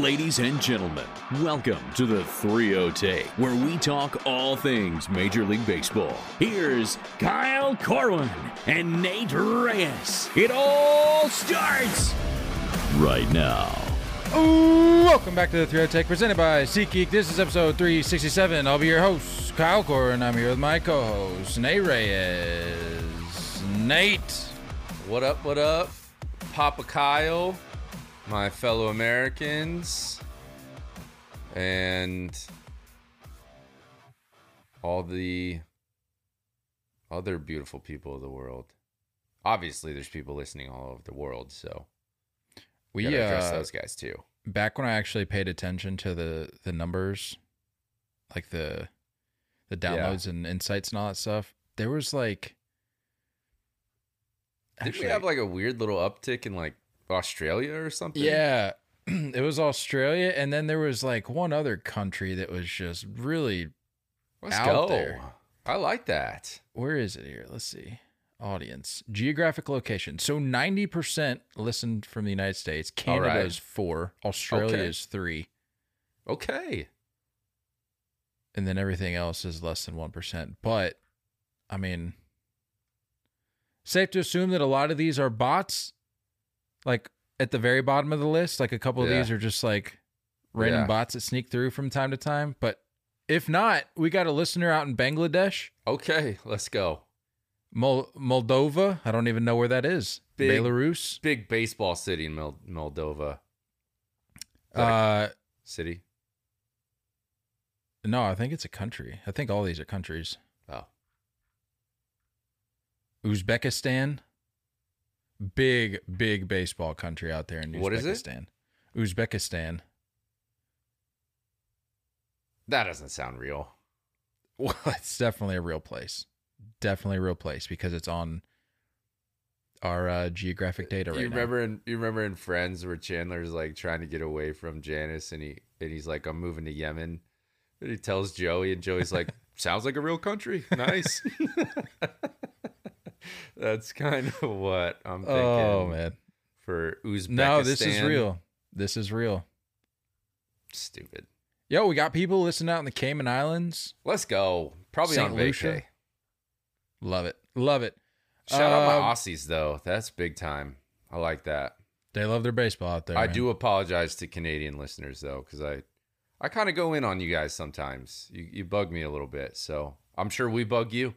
Ladies and gentlemen, welcome to the 3 Take, where we talk all things Major League Baseball. Here's Kyle Corwin and Nate Reyes. It all starts right now. Welcome back to the 3 Take, presented by SeatGeek. This is episode 367. I'll be your host, Kyle Corwin. I'm here with my co-host, Nate Reyes. Nate. What up, what up? Papa Kyle, my fellow Americans, and all the other beautiful people of the world. Obviously, there's people listening all over the world, so we gotta address uh, those guys too. back when I actually paid attention to the the numbers, like the the Yeah. downloads and insights and all that stuff, there was like Did we have like a weird little uptick in like Australia or something? yeah, it was Australia, and then there was like one other country that was just really. let's out go. there. I like that. Where is it here? Let's see. Audience geographic location. So ninety percent listened from the United States. Canada right. is four. Australia Okay. is three, Okay. and then everything else is less than one percent. But I mean, safe to assume that a lot of these are bots. Like at the very bottom of the list, like a couple of these are just like random Yeah. bots that sneak through from time to time. But if not, we got a listener out in Bangladesh, Okay. Let's go. Mol- Moldova. I don't even know where that is. Big- Belarus. Big baseball city in Mol- Moldova. Is that a Uh, city. no, I think it's a country. I think all these are countries. Oh. Uzbekistan, big big baseball country out there in Uzbekistan. What is it? Uzbekistan. That doesn't sound real. Well, it's definitely a real place. Definitely a real place because it's on our uh, geographic data right you now. remember in you remember in Friends where Chandler's like trying to get away from Janice and he and he's like, I'm moving to Yemen. And he tells Joey and Joey's like, Sounds like a real country. Nice. That's kind of what I'm thinking Oh man, for Uzbekistan. no, this is real. This is real. Stupid. Yo, we got people listening out in the Cayman Islands. Let's go. Probably Saint on Lucia? vacay. Love it, love it. Shout out my Um, Aussies though. That's big time. I like that. They love their baseball out there. I man. do apologize to Canadian listeners though, because I, I kind of go in on you guys sometimes. You you bug me a little bit, so I'm sure we bug you.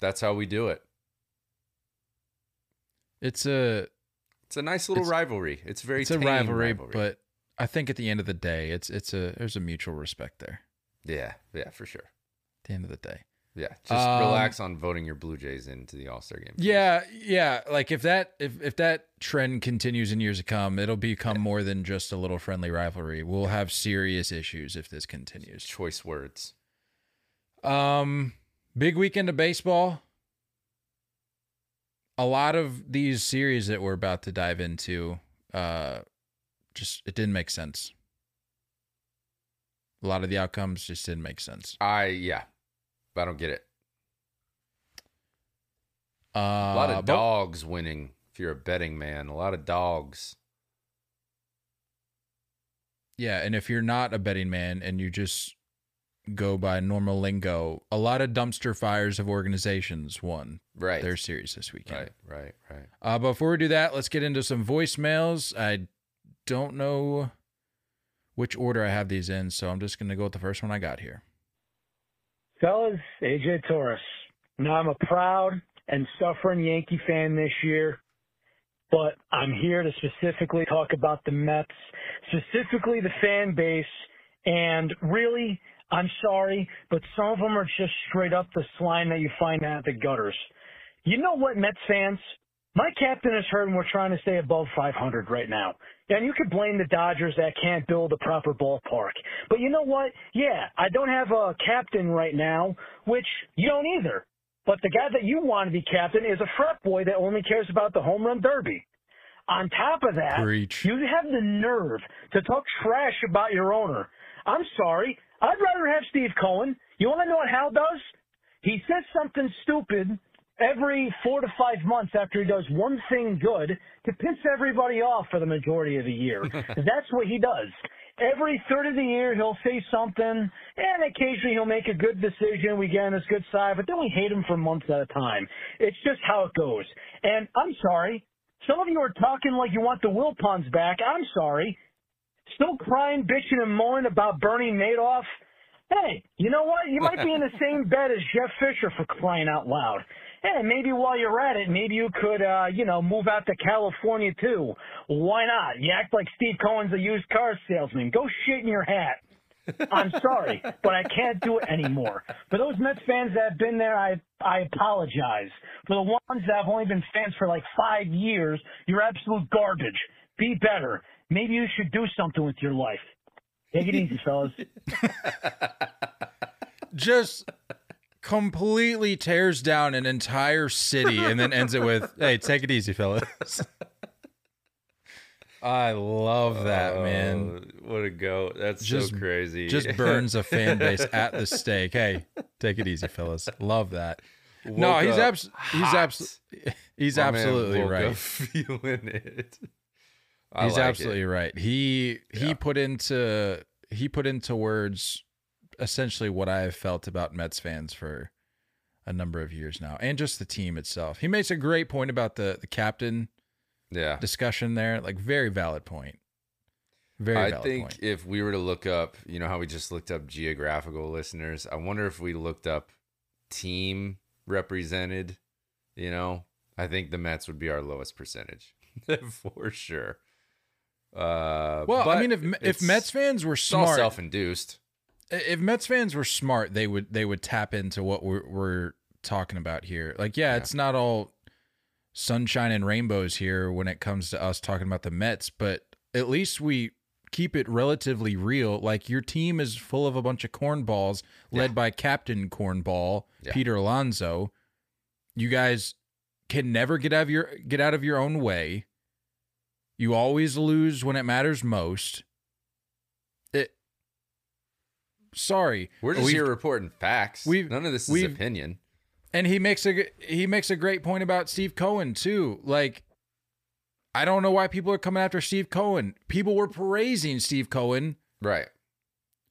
That's how we do it. It's a It's a nice little It's- rivalry. It's very it's a tame rivalry, but I think at the end of the day, it's it's a there's a mutual respect there. yeah, yeah, for sure. At the end of the day, Yeah, just Um, relax on voting your Blue Jays into the All Star game. please. yeah, yeah. Like if that if if that trend continues in years to come, it'll become more than just a little friendly rivalry. We'll have serious issues if this continues. choice words. Um, big weekend of baseball. A lot of these series that we're about to dive into, uh, just it didn't make sense. A lot of the outcomes just didn't make sense. I yeah, I don't get it. Uh, A lot of but- dogs winning. If you're a betting man, a lot of dogs. Yeah, and if you're not a betting man and you just go by normal lingo, a lot of dumpster fires of organizations won Right. their series this weekend. right, right, right. Uh, before we do that, let's get into some voicemails. I don't know which order I have these in, so I'm just going to go with the first one I got here. Fellas, AJ Torres. Now I'm a proud and suffering Yankee fan this year, but I'm here to specifically talk about the Mets, specifically the fan base, and really, I'm sorry, but some of them are just straight up the slime that you find at the gutters. You know what, Mets fans? My captain is hurt and we're trying to stay above 500 right now. And you could blame the Dodgers that can't build a proper ballpark. But you know what? Yeah, I don't have a captain right now, which you don't either. But the guy that you want to be captain is a frat boy that only cares about the home run derby. On top of that, Preach. you have the nerve to talk trash about your owner. I'm sorry. I'd rather have Steve Cohen. You want to know what Hal does? He says something stupid every four to five months after he does one thing good to piss everybody off for the majority of the year. That's what he does. Every third of the year, he'll say something, and occasionally he'll make a good decision. We get on his good side, but then we hate him for months at a time. It's just how it goes. And I'm sorry. Some of you are talking like you want the Wilpons back. I'm sorry. Still crying, bitching, and moaning about Bernie Madoff. Hey, you know what? You might be in the same bed as Jeff Fisher for crying out loud. Hey, maybe while you're at it, maybe you could, uh, you know, move out to California too. Why not? You act like Steve Cohen's a used car salesman. Go shit in your hat. I'm sorry, but I can't do it anymore. For those Mets fans that have been there, I I apologize. For the ones that have only been fans for like five years, you're absolute garbage. Be better. Maybe you should do something with your life. Take it easy, fellas. Just completely tears down an entire city and then ends it with, "Hey, take it easy, fellas." I love that, oh, man. Oh, what a go! That's Just- so crazy. Just burns a fan base at the stake. Hey, take it easy, fellas. Love that. no, Woke he's abs- he's hot. absolutely he's My man absolutely right. Feeling it. I He's like it. absolutely right. He he Yeah. put into he put into words essentially what I have felt about Mets fans for a number of years now, and just the team itself. He makes a great point about the the captain Yeah. discussion there. Like very valid point. Very I think point. if we were to look up, you know how we just looked up geographical listeners. I wonder if we looked up team represented. You know, I think the Mets would be our lowest percentage for sure. Uh, Well, I mean, if if Mets fans were smart, self-induced. if Mets fans were smart, they would they would tap into what we're, we're talking about here. Like, yeah, Yeah. it's not all sunshine and rainbows here when it comes to us talking about the Mets, but at least we keep it relatively real. Like your team is full of a bunch of cornballs led Yeah. by Captain Cornball, Yeah. Peter Alonso. You guys can never get out of your get out of your own way. You always lose when it matters most. It sorry. We're just here reporting facts. we've- None of this is opinion. and he makes a he makes a great point about Steve Cohen too. Like I don't know why people are coming after Steve Cohen. People were praising Steve Cohen Right.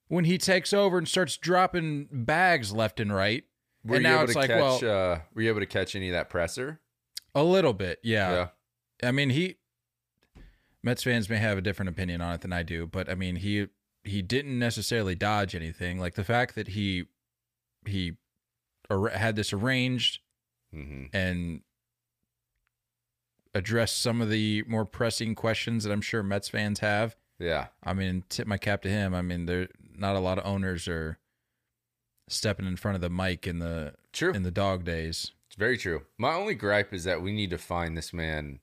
when he takes over and starts dropping bags left and right. Were and you now able it's to like, catch? well, uh, were you able to catch any of that presser? a little bit, yeah. yeah. I mean, he Mets fans may have a different opinion on it than I do, but I mean, he he didn't necessarily dodge anything. Like the fact that he he ar- had this arranged hmm and addressed some of the more pressing questions that I'm sure Mets fans have. Yeah. I mean, tip my cap to him. I mean, there not a lot of owners are stepping in front of the mic in the True. in the dog days. It's very true. My only gripe is that we need to find this man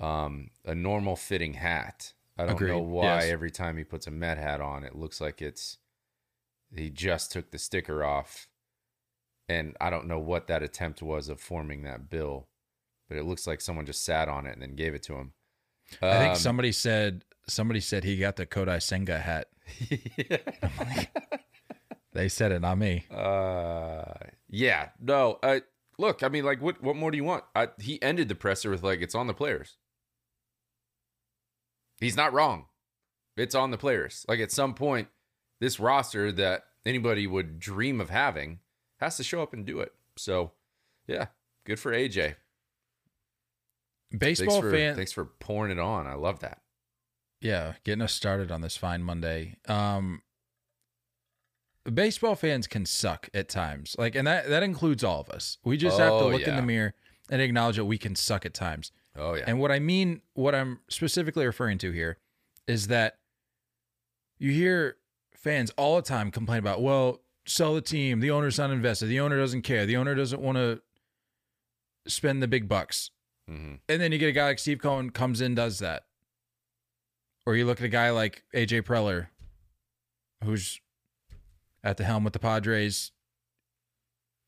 um, a normal fitting hat. I don't know why Yes. every time he puts a Met hat on, it looks like it's he just took the sticker off. And I don't know what that attempt was of forming that bill, but it looks like someone just sat on it and then gave it to him. I think Um, somebody said somebody said he got the Kodai Senga hat. They said it, not me. Uh, yeah, no. Uh, look, I mean, like, what what more do you want? I, he ended the presser with like, it's on the players. He's not wrong. It's on the players. Like at some point, this roster that anybody would dream of having has to show up and do it. So, yeah, good for AJ. Baseball thanks for, fan, Thanks for pouring it on. I love that. yeah, getting us started on this fine Monday. Um, baseball fans can suck at times, like, and that that includes all of us. We just have to Oh, look in the mirror and acknowledge that we can suck at times. Oh yeah. And what I mean, what I'm specifically referring to here is that you hear fans all the time complain about, well, sell the team, the owner's not invested, the owner doesn't care, the owner doesn't want to spend the big bucks. hmm And then you get a guy like Steve Cohen comes in, does that. Or you look at a guy like AJ Preller, who's at the helm with the Padres.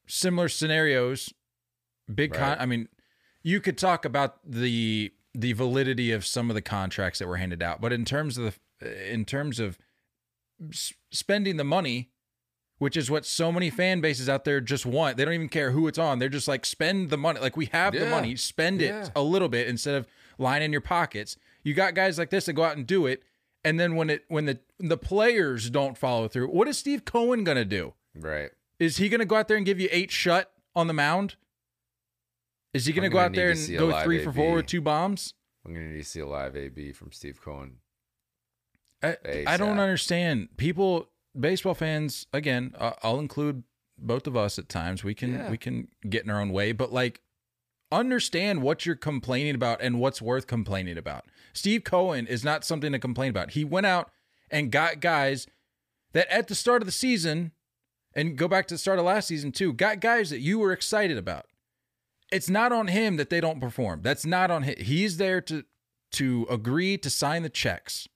Similar scenarios, big con. I mean, you could talk about the the validity of some of the contracts that were handed out, but in terms of the in terms of spending the money, which is what so many fan bases out there just want. They don't even care who it's on. They're just like spend the money. Like we have the money, spend it Yeah. a little bit instead of lying in your pockets. You got guys like this that go out and do it, And then when it when the the players don't follow through, what is Steve Cohen gonna do? Right. Is he gonna go out there and give you eight shut on the mound? Is he gonna I'm go out there and go three for AB. four with two bombs? I'm gonna need to see a live AB from Steve Cohen. I, I don't understand. People, baseball fans, again, uh, I'll include both of us at times. We can Yeah. we can get in our own way, but like understand what you're complaining about and what's worth complaining about. Steve Cohen is not something to complain about. He went out and got guys that at the start of the season and go back to the start of last season too, got guys that you were excited about. It's not on him that they don't perform. That's not on him. He's there to to agree to sign the checks.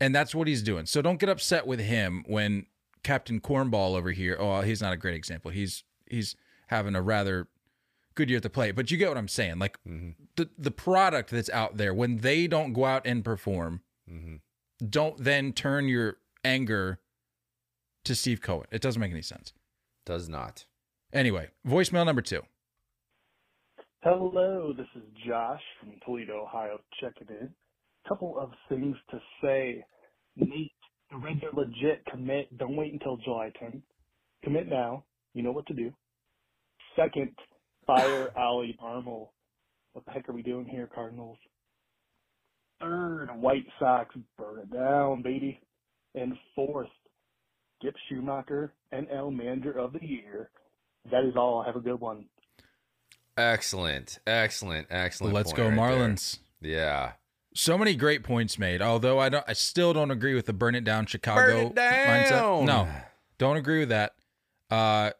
And that's what he's doing. So don't get upset with him when Captain Cornball over here. Oh, he's not a great example. He's he's having a rather good year at the plate. But you get what I'm saying. Like Mm-hmm. the the product that's out there when they don't go out and perform, Mm-hmm. don't then turn your anger to Steve Cohen. It doesn't make any sense. Does not. Anyway, voicemail number two. Hello, this is Josh from Toledo, Ohio, checking in. Couple of things to say. Nate, the Reds are legit. Commit. Don't wait until July 10th. Commit now. You know what to do. Second, fire Oli Marmol. What the heck are we doing here, Cardinals? Third, White Sox burn it down, baby. And fourth, Skip Schumaker, NL Manager of the Year. That is all. Have a good one. Excellent. Excellent. Excellent. Let's point go right there. Marlins. Yeah. So many great points made. Although I don't I still don't agree with the burn it down Chicago Burn it down. mindset. No. Don't agree with that. Uh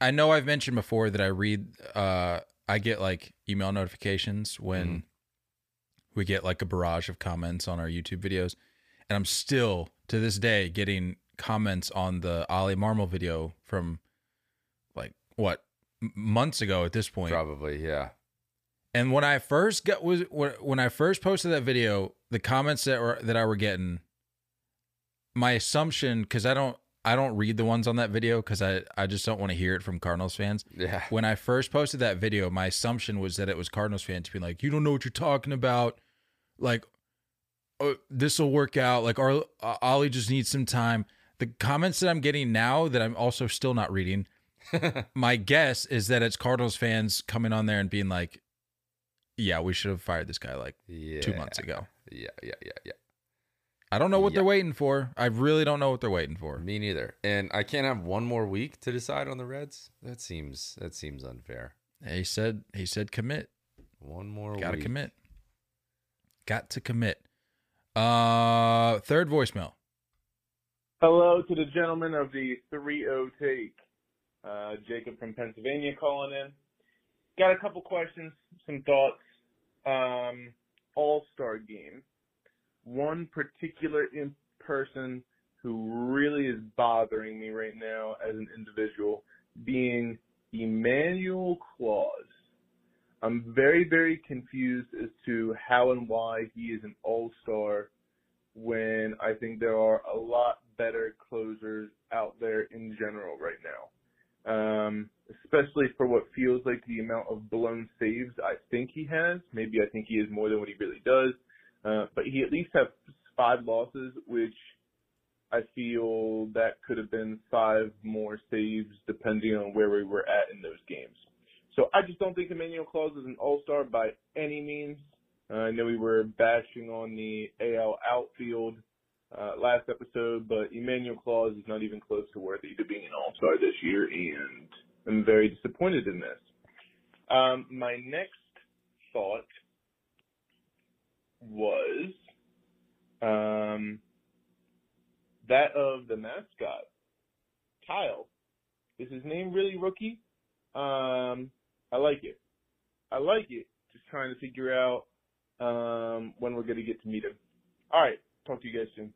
I know I've mentioned before that I read uh I get like email notifications when Mhm. we get like a barrage of comments on our YouTube videos. And I'm still to this day getting comments on the Oli Marmol video from like what months ago at this point. Probably. Yeah. And when I first got was when when I first posted that video, the comments that were that I were getting, my assumption because I don't I don't read the ones on that video because I I just don't want to hear it from Cardinals fans. Yeah. When I first posted that video, my assumption was that it was Cardinals fans being like, "You don't know what you're talking about," like, oh, "This will work out." Like, or uh, Oli just needs some time. The comments that I'm getting now that I'm also still not reading, my guess is that it's Cardinals fans coming on there and being like, "Yeah, we should have fired this guy like Yeah. two months ago." Yeah. Yeah. Yeah. Yeah. I don't know what Yeah. they're waiting for. I really don't know what they're waiting for. Me neither. And I can't have one more week to decide on the Reds. That seems that seems unfair. He said he said commit. One more week. Got to week. commit. Got to commit. Uh, third voicemail. Hello to the gentlemen of the 3-0 take. Uh, Jacob from Pennsylvania calling in. Got a couple questions, some thoughts. Um, All-Star game. One particular in person who really is bothering me right now as an individual being Emmanuel Claus. I'm very, very confused as to how and why he is an all-star when I think there are a lot better closers out there in general right now. Um, especially for what feels like the amount of blown saves I think he has. Maybe I think he is more than what he really does. Uh, but he at least has five losses, which I feel that could have been five more saves depending on where we were at in those games. So I just don't think Emmanuel Claus is an all-star by any means. Uh, I know we were bashing on the AL outfield uh, last episode, but Emmanuel Claus is not even close to worthy to being an all-star this year, and I'm very disappointed in this. Um, my next thought was um, that of the mascot, Kyle. Is his name really Rookie? Um, I like it. I like it. Just trying to figure out um, when we're going to get to meet him. All right. Talk to you guys soon.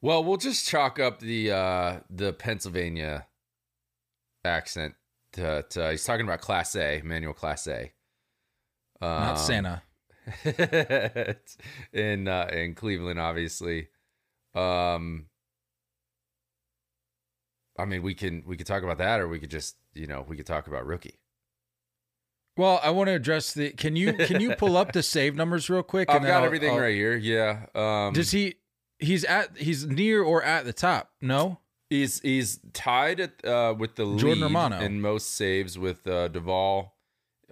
Well, we'll just chalk up the uh the Pennsylvania accent. To, to, he's talking about Clase, Manual Class A. Um, Not Santa. in uh, in Cleveland, obviously. Um, I mean, we can we could talk about that, or we could just you know we could talk about rookie. Well, I want to address the. Can you can you pull up the save numbers real quick? I've got I'll- everything I'll- right here. Yeah. Um, Does he? He's at. He's near or at the top. No. He's he's tied at, uh, with the Jordan Romano. in most saves with uh, Doval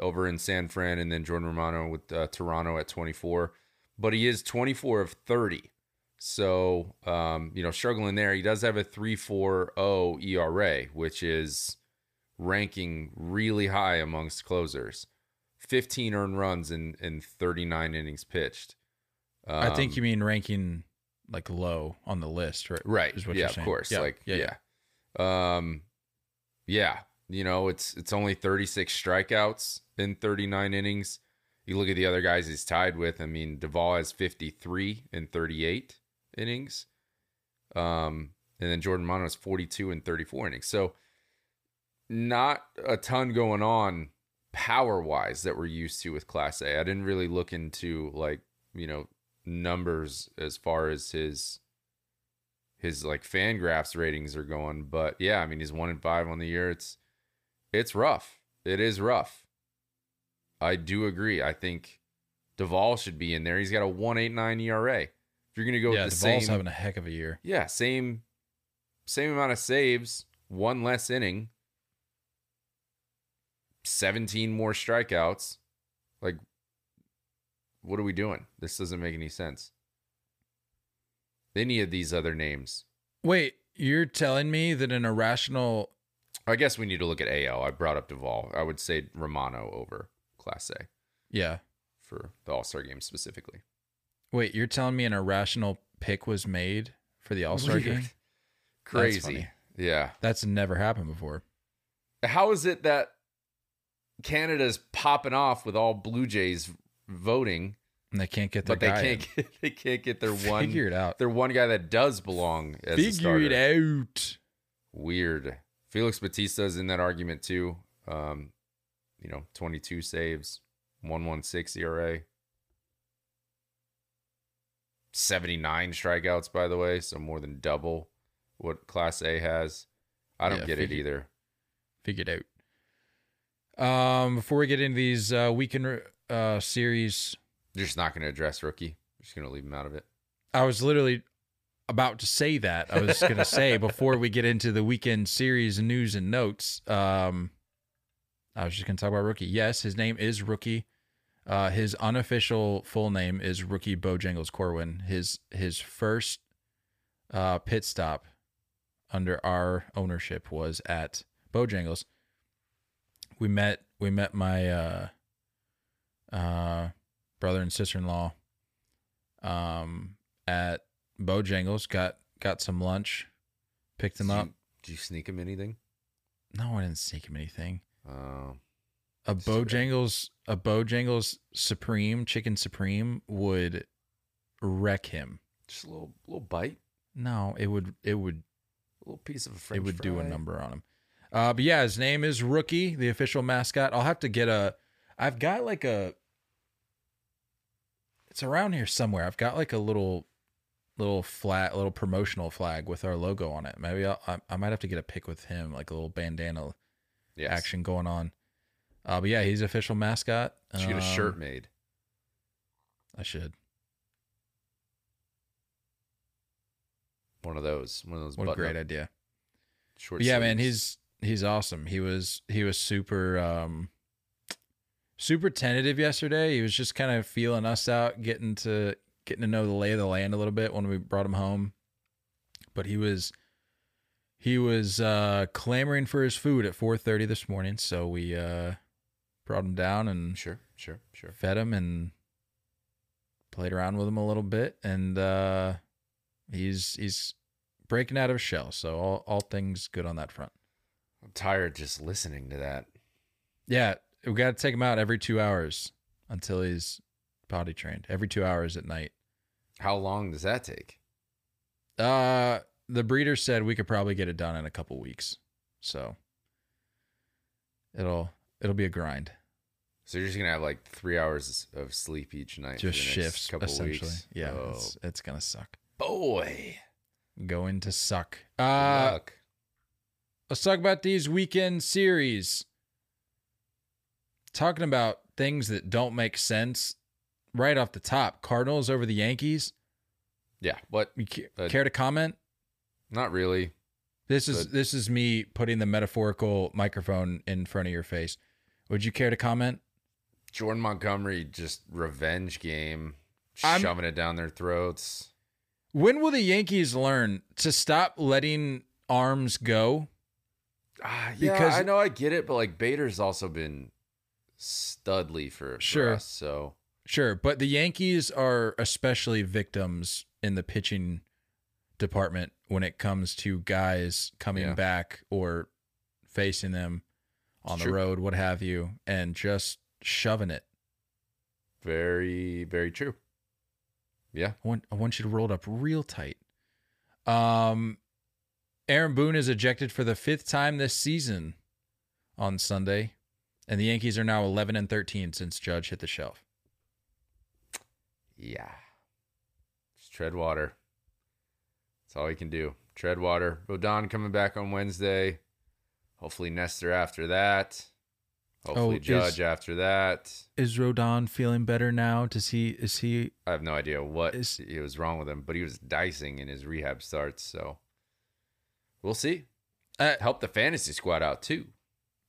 over in San Fran, and then Jordan Romano with uh, Toronto at 24. But he is 24 of 30, so um, you know struggling there. He does have a 3.40 ERA, which is ranking really high amongst closers. 15 earned runs in in 39 innings pitched. I think Um, you mean ranking like low on the list, right? right Is what yeah you're of course Yeah, like yeah, yeah. um yeah you know it's it's only 36 strikeouts in 39 innings you look at the other guys he's tied with i mean Doval has 53 in 38 innings um and then jordan Romano has 42 in 34 innings so not a ton going on power wise that we're used to with Clase. I didn't really look into like you know numbers as far as his his like fan graphs ratings are going but yeah i mean he's one in five on the year. It's it's rough. It is rough. I do agree. I think Doval should be in there. He's got a 189 era if you're gonna go yeah, with the Doval's same having a heck of a year. yeah same same amount of saves one less inning 17 more strikeouts like what are we doing this doesn't make any sense any of these other names Wait, you're telling me that an irrational I guess we need to look at AL. I brought up Doval. I would say Romano over Class A Yeah. for the All Star game specifically. Wait, you're telling me an irrational pick was made for the All Star game? That's Crazy. funny. Yeah. That's never happened before. How is it that Canada's popping off with all Blue Jays voting, And they can't get their but they guy can't in. get they can't get their one Figure it out. their one guy that does belong as a Figure it out. Weird. Felix Bautista's in that argument too. Um, you know, 22 saves, 116 ERA. 79 strikeouts, by the way, so more than double what Clase has. I don't Yeah, get it either. figure- either. Figured out. Um, before we get into these uh, weekend uh, series, You're just not going to address rookie. You're just going to leave him out of it. I was literally about to say that. I was going to say before we get into the weekend series news and notes. Um, I was just going to talk about rookie. Yes, his name is rookie. Uh, his unofficial full name is rookie Bojangles Corwin. His his first uh, pit stop under our ownership was at Bojangles. We met we met my uh, uh, brother and sister in law um, at Bojangles. Got got some lunch, picked him Did up. You, did you sneak him anything? No, I didn't sneak him anything. Uh, A That's too bad. Bojangles a Bojangles Supreme Chicken Supreme would wreck him. just a little little bite, No, it would it would a little piece of a French it would do a number on him. Uh, but yeah, his name is Rookie, the official mascot. I'll have to get a. I've got like a. It's around here somewhere. I've got like a little, little flat, little promotional flag with our logo on it. Maybe I'll, I I might have to get a pic with him, like a little bandana Yes. action going on. Uh, but yeah, he's official mascot. Should get a shirt Um, made. I should. One of those. One of those. What a great button-up idea. Short yeah, man, he's he's awesome. He was he was super um super tentative yesterday. He was just kind of feeling us out, getting to getting to know the lay of the land a little bit when we brought him home. But he was he was uh clamoring for his food at 4:30 this morning, so we uh brought him down and sure, sure, sure. fed him and played around with him a little bit and uh he's he's breaking out of his shell. So all all things good on that front. I'm tired just listening to that. Yeah, we got to take him out every two hours until he's potty trained. Every two hours at night. How long does that take? Uh, the breeder said we could probably get it done in a couple weeks, so it'll it'll be a grind. So you're just gonna have like three hours of sleep each night. for Just shifts couple essentially. Weeks. Yeah, Oh, it's it's gonna suck. boy. Going to suck. Uh. Let's talk about these weekend series. talking about things that don't make sense right off the top. Cardinals over the Yankees. Yeah, what? You ca- Uh, care to comment? Not really. This is but- this is me putting the metaphorical microphone in front of your face. Would you care to comment? Jordan Montgomery just revenge game, I'm- shoving it down their throats. When will the Yankees learn to stop letting arms go? Ah, yeah, Because- I know I get it, but like Bader's also been studly for, for Sure. us, so Sure, but the Yankees are especially victims in the pitching department when it comes to guys coming Yeah. back or facing them on It's the true. road, what have you, and just shoving it. very, very true. Yeah, I want I want you to roll it up real tight. Um Aaron Boone is ejected for the fifth time this season on Sunday, and the Yankees are now eleven and thirteen since Judge hit the shelf. yeah. Just tread water. That's all he can do. Tread water. Rodon coming back on Wednesday. Hopefully Nestor after that. Hopefully Oh, is- Judge after that. Is Rodon feeling better now? Does he is he I have no idea what Is- it was wrong with him, but he was dicing in his rehab starts. So we'll see. uh, Help the fantasy squad out too.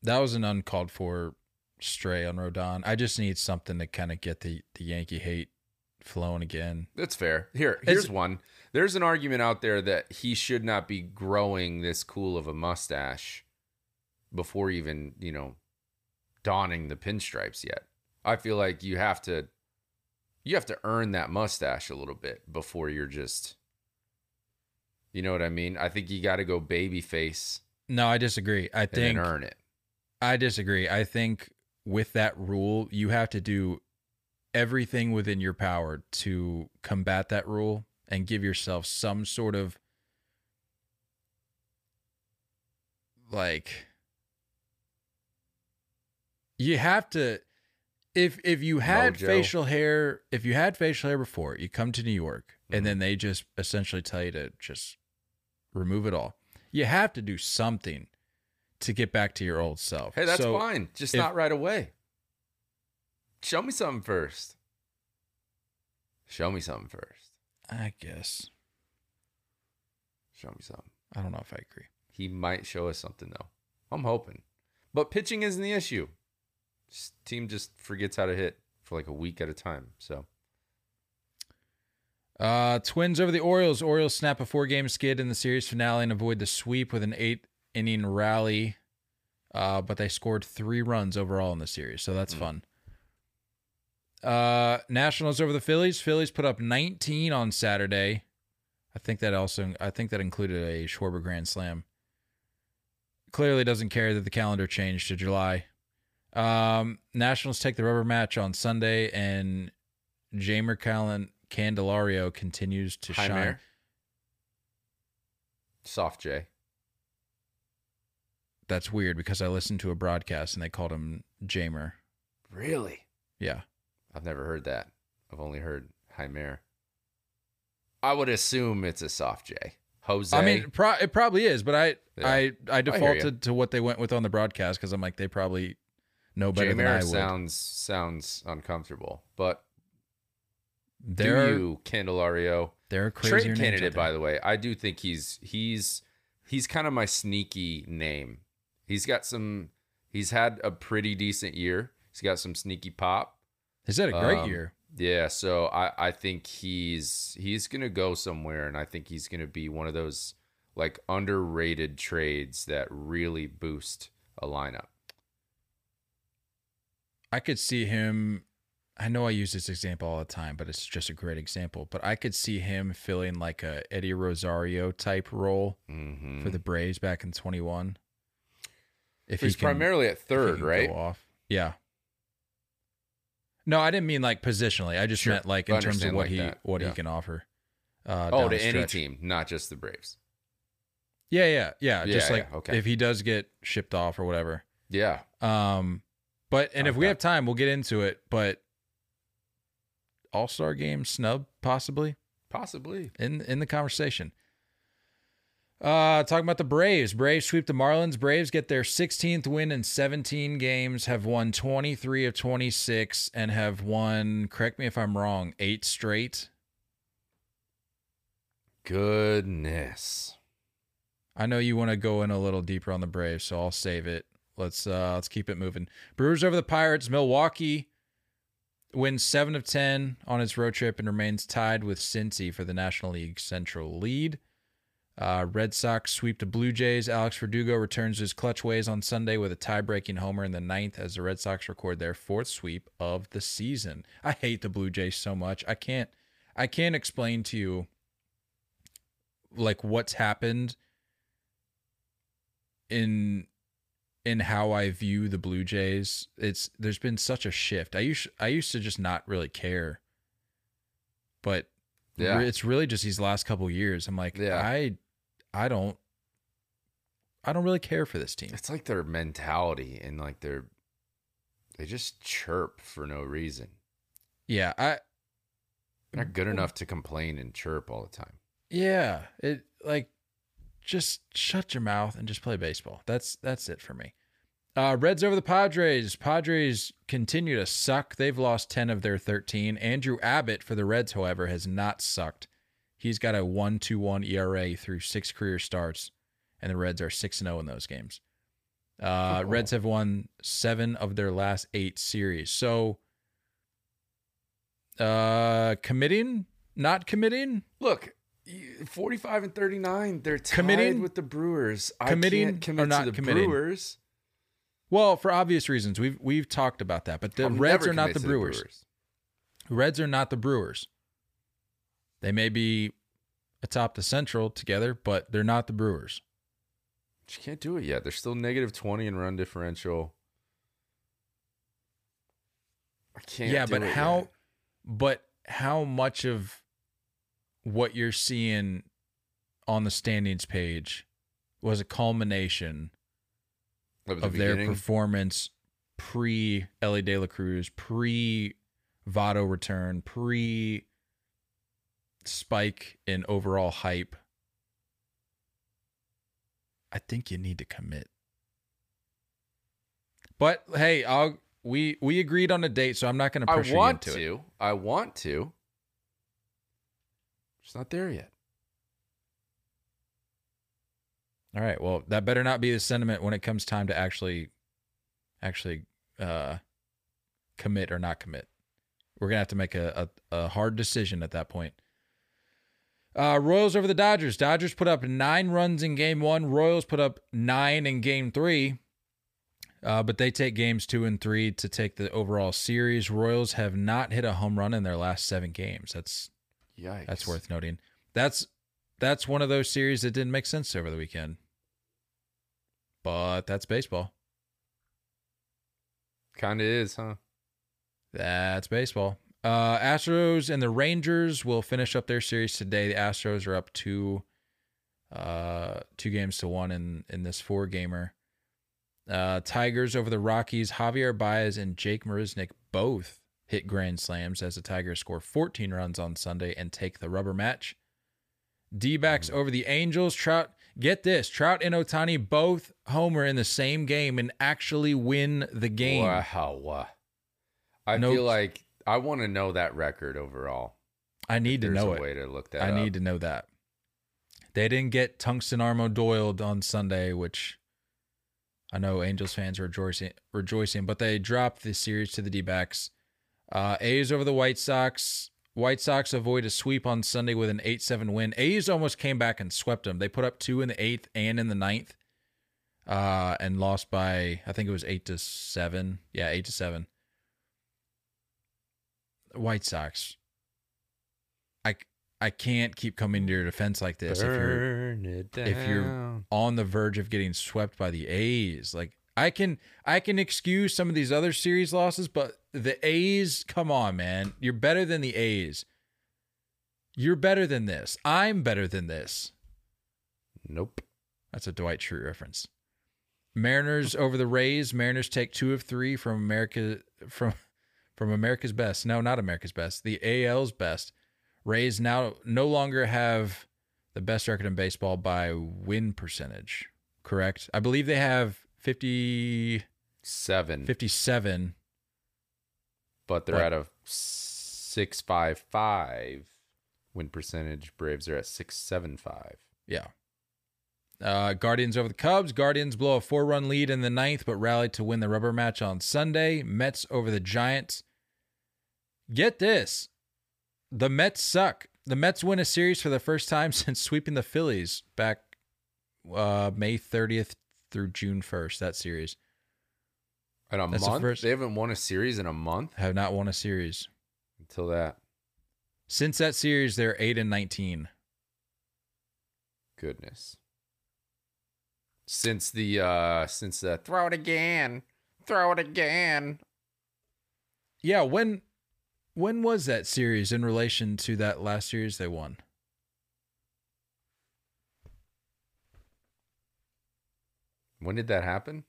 That was an uncalled for stray on Rodon. I just need something to kind of get the, the Yankee hate flowing again. That's fair. Here, It's- here's one. There's an argument out there that he should not be growing this cool of a mustache before even, you know, donning the pinstripes yet. I feel like you have to you have to earn that mustache a little bit before you're just you know what I mean? I think you got to go baby face No, I disagree. I think earn it. I disagree. I think with that rule, you have to do everything within your power to combat that rule and give yourself some sort of like you have to if if you had Mojo. facial hair if you had facial hair before you come to new york Mhm. and then they just essentially tell you to just remove it all you have to do something to get back to your old self Hey, that's So, fine. Just if- not right away. Show me something first. Show me something first. i guess Show me something. i don't know if i agree He might show us something though. I'm hoping. But pitching isn't the issue. Team just forgets how to hit for like a week at a time. So Uh, Twins over the Orioles. Orioles snap a four game skid in the series finale and avoid the sweep with an eight inning rally. Uh, but they scored three runs overall in the series, so that's Mm. fun. Uh, Nationals over the Phillies. Phillies put up 19 on Saturday. I think that also I think that included a Schwarber grand slam. Clearly doesn't care that the calendar changed to July. Um, Nationals take the rubber match on Sunday, and Jamer Callan Candelario continues to High shine. mare. Soft J. That's weird because I listened to a broadcast and they called him Jamer. Really? Yeah. I've never heard that. I've only heard Chimera. I would assume it's a soft J. Jose. I mean, pro- it probably is, but I Yeah. I I defaulted to what they went with on the broadcast because I'm like they probably know better than I would. sounds sounds uncomfortable. But they're do you, Candelario? they're Trade crazy candidate, by the way. I do think he's he's he's kind of my sneaky name. He's got some. He's had a pretty decent year. He's got some sneaky pop. He's had a great Um, year. Yeah, so I I think he's he's gonna go somewhere, and I think he's gonna be one of those like underrated trades that really boost a lineup. I could see him. I know I use this example all the time, but it's just a great example. But I could see him filling like a Eddie Rosario type role Mm-hmm. for the Braves back in 21. If he's he can- primarily at third, right? Off. Yeah. No, I didn't mean like positionally. I just Sure. meant like in terms of what like he that. what Yeah. he can offer. Uh, Oh, to any team, not just the Braves. Yeah, yeah, yeah. Yeah, just yeah, like okay. if he does get shipped off or whatever. Yeah, Um, but and if we have time, we'll get into it. But All Star game snub possibly possibly. in in the conversation. Uh, talking about the Braves. Braves sweep the Marlins. Braves get their 16th win in 17 games, have won 23 of 26, and have won, correct me if I'm wrong, eight straight. Goodness. I know you want to go in a little deeper on the Braves, so I'll save it. Let's uh let's keep it moving. Brewers over the Pirates. Milwaukee wins seven of ten on its road trip and remains tied with Cincy for the National League Central lead. Uh, Red Sox sweep the Blue Jays. Alex Verdugo returns his clutch ways on Sunday with a tie-breaking homer in the ninth as the Red Sox record their fourth sweep of the season. I hate the Blue Jays so much. I can't I can't explain to you like what's happened in in how I view the Blue Jays. It's there's been such a shift. I used I used to just not really care, but Yeah. it's really just these last couple years. I'm like, Yeah. I I don't I don't really care for this team. It's like their mentality and like their they just chirp for no reason. Yeah, I They're not good enough to complain and chirp all the time. yeah, it like just shut your mouth and just play baseball. That's that's it for me. Uh, Reds over the Padres. Padres continue to suck. They've lost 10 of their 13. Andrew Abbott for the Reds, however, has not sucked. He's got a 1.21 ERA through six career starts, and the Reds are 6 0 in those games. Uh, Cool. Reds have won seven of their last eight series. So, uh, committing, not committing, Look, 45 and 39, they're tied Committing- with the Brewers. I committing can't commit or not to the committing? Brewers. Well, for obvious reasons, we've we've talked about that. But the I'll Reds are not commit the Brewers. Reds are not the Brewers. They may be atop the Central together, but they're not the Brewers. You can't do it yet. They're still negative 20 in run differential. I can't. yeah, do but it how? yet. But how much of what you're seeing on the standings page was a culmination Of, the of their performance pre Elly De La Cruz, pre Votto return, pre spike in overall hype. I think you need to commit. But hey, I'll we we agreed on a date, so I'm not going to I want you into it. to. I want to. It's not there yet. All right. Well, that better not be the sentiment when it comes time to actually, actually, uh, commit or not commit. We're gonna have to make a a, a hard decision at that point. Uh, Royals over the Dodgers. Dodgers put up nine runs in Game One. Royals put up nine in Game Three. Uh, but they take games two and three to take the overall series. Royals have not hit a home run in their last seven games. That's Yikes. that's worth noting. That's that's one of those series that didn't make sense over the weekend. But that's baseball. Kind of is, huh? That's baseball. Uh, Astros and the Rangers will finish up their series today. The Astros are up two, uh, two games to one in in this four gamer. Uh, Tigers over the Rockies. Javier Baez and Jake Marisnick both hit grand slams as the Tigers score 14 runs on Sunday and take the rubber match. D backs mm-hmm. over the Angels. Trout, get this Trout and Ohtani both homer in the same game and actually win the game. Wow. I No- feel like I want to know that record overall. I need to There's know a it. way to look that I up. need to know that. They didn't get Tungsten Arm O'Doyle on Sunday, which I know Angels fans are rejoicing, rejoicing but they dropped the series to the D backs. Uh, A's over the White Sox. White Sox avoid a sweep on Sunday with an 8 7 win. A's almost came back and swept them. They put up two in the eighth and in the ninth uh, and lost by, I think it was 8 to 7. Yeah, 8 to 7. White Sox. I, I can't keep coming to your defense like this if you're it down. if you're on the verge of getting swept by the A's. Like I can I can excuse some of these other series losses, but the A's, come on, man. You're better than the A's. You're better than this. I'm better than this. Nope. That's a Dwight Schrute reference. Mariners over the Rays. Mariners take two of three from America from from America's best. No, not America's best. The AL's best. Rays now no longer have the best record in baseball by win percentage. Correct. I believe they have 50, Seven, 57. But they're What? at a six five five win percentage. Braves are at six seven five. Yeah. Uh, Guardians over the Cubs. Guardians blow a four run lead in the ninth, but rallied to win the rubber match on Sunday. Mets over the Giants. Get this the Mets suck. The Mets win a series for the first time since sweeping the Phillies back uh, May 30th through June 1st. That series In a That's the month, first- they haven't won a series in a month have not won a series. until that. Since that series, they're 8 and 19. Goodness. Since the uh since the throw it again, throw it again. Yeah, when when was that series in relation to that last series they won? When did that happen?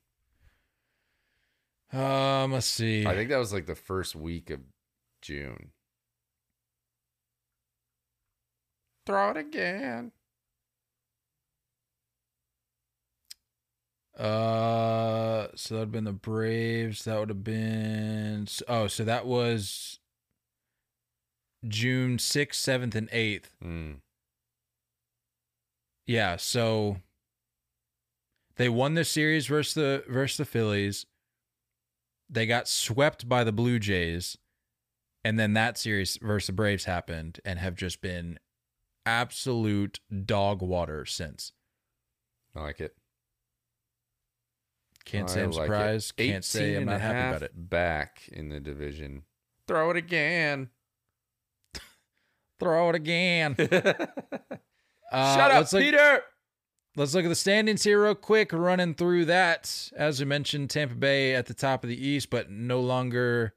Um, let's see. I think that was like the first week of June. Throw it again. Uh, so that would have been the Braves. That would have been oh, so that was June sixth, seventh, and eighth. Mm. Yeah, so they won the series versus the versus the Phillies. They got swept by the Blue Jays, and then that series versus the Braves happened, and have just been absolute dog water since. I like it. Can't I say I'm like it. surprised. Can't say I'm not happy about it. Back in the division. Throw it again. Throw it again. Uh, Shut up, Peter. Let's look at the standings here real quick, running through that. As we mentioned, Tampa Bay at the top of the East, but no longer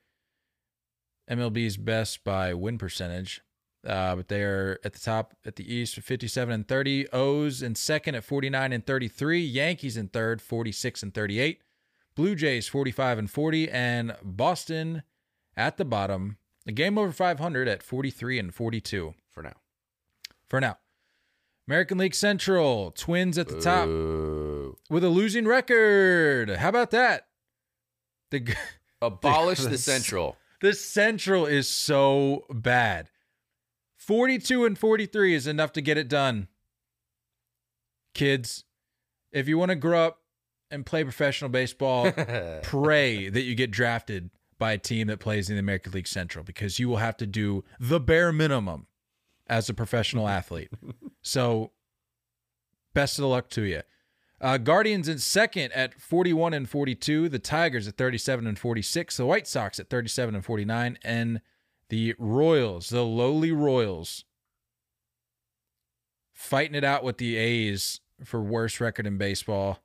MLB's best by win percentage. Uh, but they are at the top at the East with 57 and 30. O's in second at 49 and 33. Yankees in third, 46 and 38. Blue Jays 45 and 40. And Boston at the bottom, a game over 500 at 43 and 42 For now. for now. American League Central, Twins at the top with a losing record. How about that? The Abolish the The- Central. the Central is so bad. 42 and 43 is enough to get it done. Kids, if you want to grow up and play professional baseball, pray that you get drafted by a team that plays in the American League Central because you will have to do the bare minimum as a professional athlete. So, best of luck to you. Uh, Guardians in second at 41 and 42. The Tigers at 37 and 46. The White Sox at 37 and 49. And the Royals, the lowly Royals, fighting it out with the A's for worst record in baseball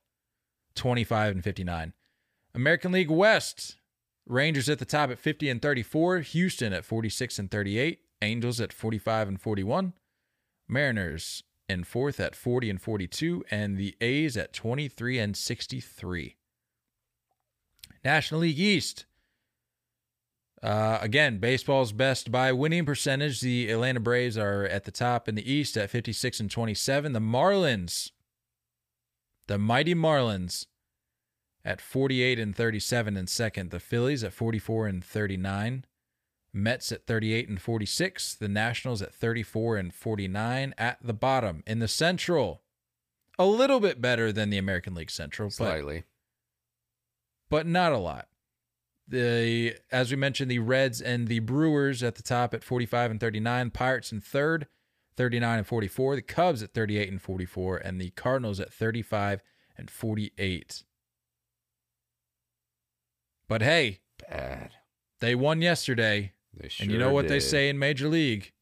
25 and 59. American League West, Rangers at the top at 50 and 34, Houston at 46 and 38, Angels at 45 and 41, Mariners in fourth at 40 and 42, and the A's at 23 and 63. National League East. Uh, again, baseball's best by winning percentage. The Atlanta Braves are at the top in the East at 56 and 27. The Marlins, the mighty Marlins, at 48 and 37 in second. The Phillies at 44 and 39. Mets at 38 and 46. The Nationals at 34 and 49 at the bottom. In the Central, a little bit better than the American League Central, but Slightly. but not a lot. The as we mentioned, the Reds and the Brewers at the top at 45 and 39, Pirates in third, 39 and 44, the Cubs at 38 and 44, and the Cardinals at 35 and 48. But hey, Bad. they won yesterday, They and you know sure what they say in Major League?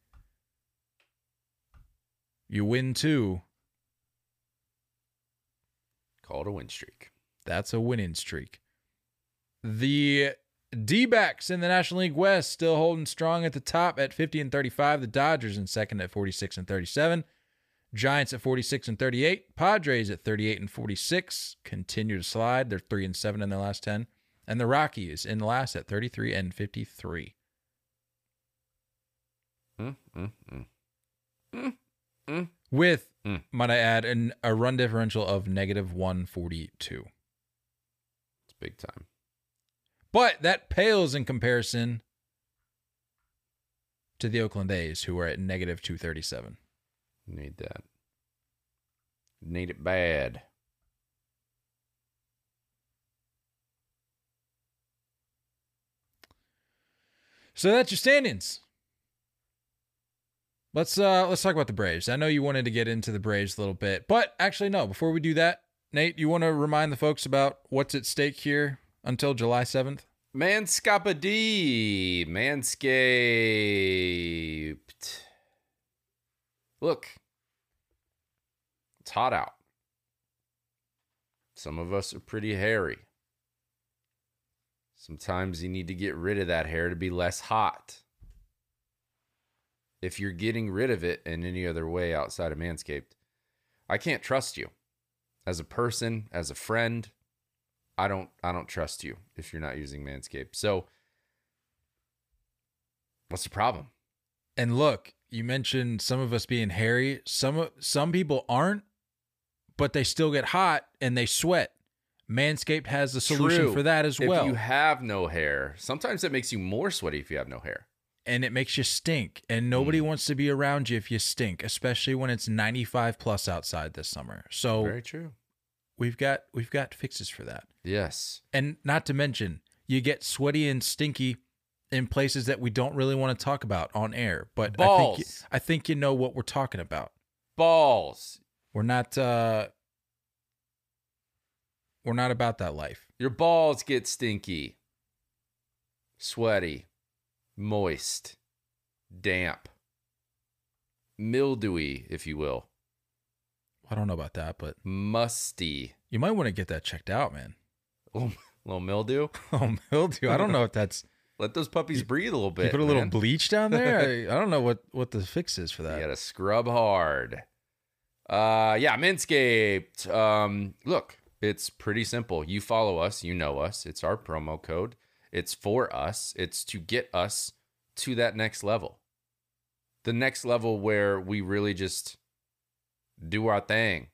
You win two. Called a win streak. That's a winning streak. The D backs in the National League West still holding strong at the top at 50 and 35. The Dodgers in second at 46 and 37. Giants at 46 and 38. Padres at 38 and 46 continue to slide. They're 3 and 7 in their last 10. And the Rockies in last at 33 and 53. Mm. With Hmm. Might I add an, a run differential of negative 142. It's big time. But that pales in comparison to the Oakland A's, who are at negative 237. Need that. Need it bad. So that's your standings. Let's uh let's talk about the Braves. I know you wanted to get into the Braves a little bit, but actually no, before we do that, Nate, you want to remind the folks about what's at stake here until July 7th? Manscaped. Manscaped. Look, it's hot out. Some of us are pretty hairy. Sometimes you need to get rid of that hair to be less hot. If you're getting rid of it in any other way outside of Manscaped, I can't trust you. As a person, as a friend, I don't I don't trust you if you're not using Manscaped. So what's the problem? And look, you mentioned some of us being hairy. Some some people aren't, but they still get hot and they sweat. Manscaped has the solution True. for that as well. If you have no hair, sometimes it makes you more sweaty if you have no hair. And it makes you stink. And nobody Mm. wants to be around you if you stink, especially when it's 95 plus outside this summer. So Very true. we've got we've got fixes for that. Yes. And not to mention, you get sweaty and stinky in places that we don't really want to talk about on air. But I think you, Balls. I think you know what we're talking about. Balls. We're not uh we're not about that life. Your balls get stinky, sweaty, moist, damp, mildewy, if you will, I don't know about that, but musty. you might want to get that checked out, man. Oh, little mildew. Oh, mildew. I don't know if that's Let those puppies breathe a little bit. you put a little bleach down there. I, I don't know what what the fix is for that. You gotta scrub hard. Uh yeah, Manscaped. Um look, it's pretty simple. You follow us, you know us. It's our promo code. It's for us. It's to get us to that next level. The next level where we really just do our thing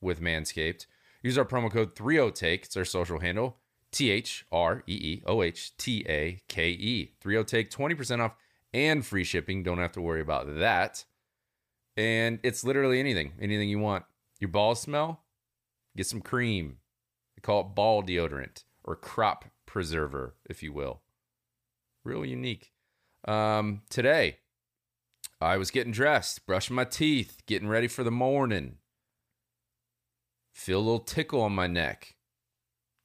with Manscaped. Use our promo code 30take. It's our social handle. T H R E E O H T A K E. 30take 20% off and free shipping. Don't have to worry about that. And it's literally anything, anything you want. Your balls smell? Get some cream. They call it ball deodorant or crop preserver, if you will. Real unique. Um, today, I was getting dressed, brushing my teeth, getting ready for the morning. Feel a little tickle on my neck.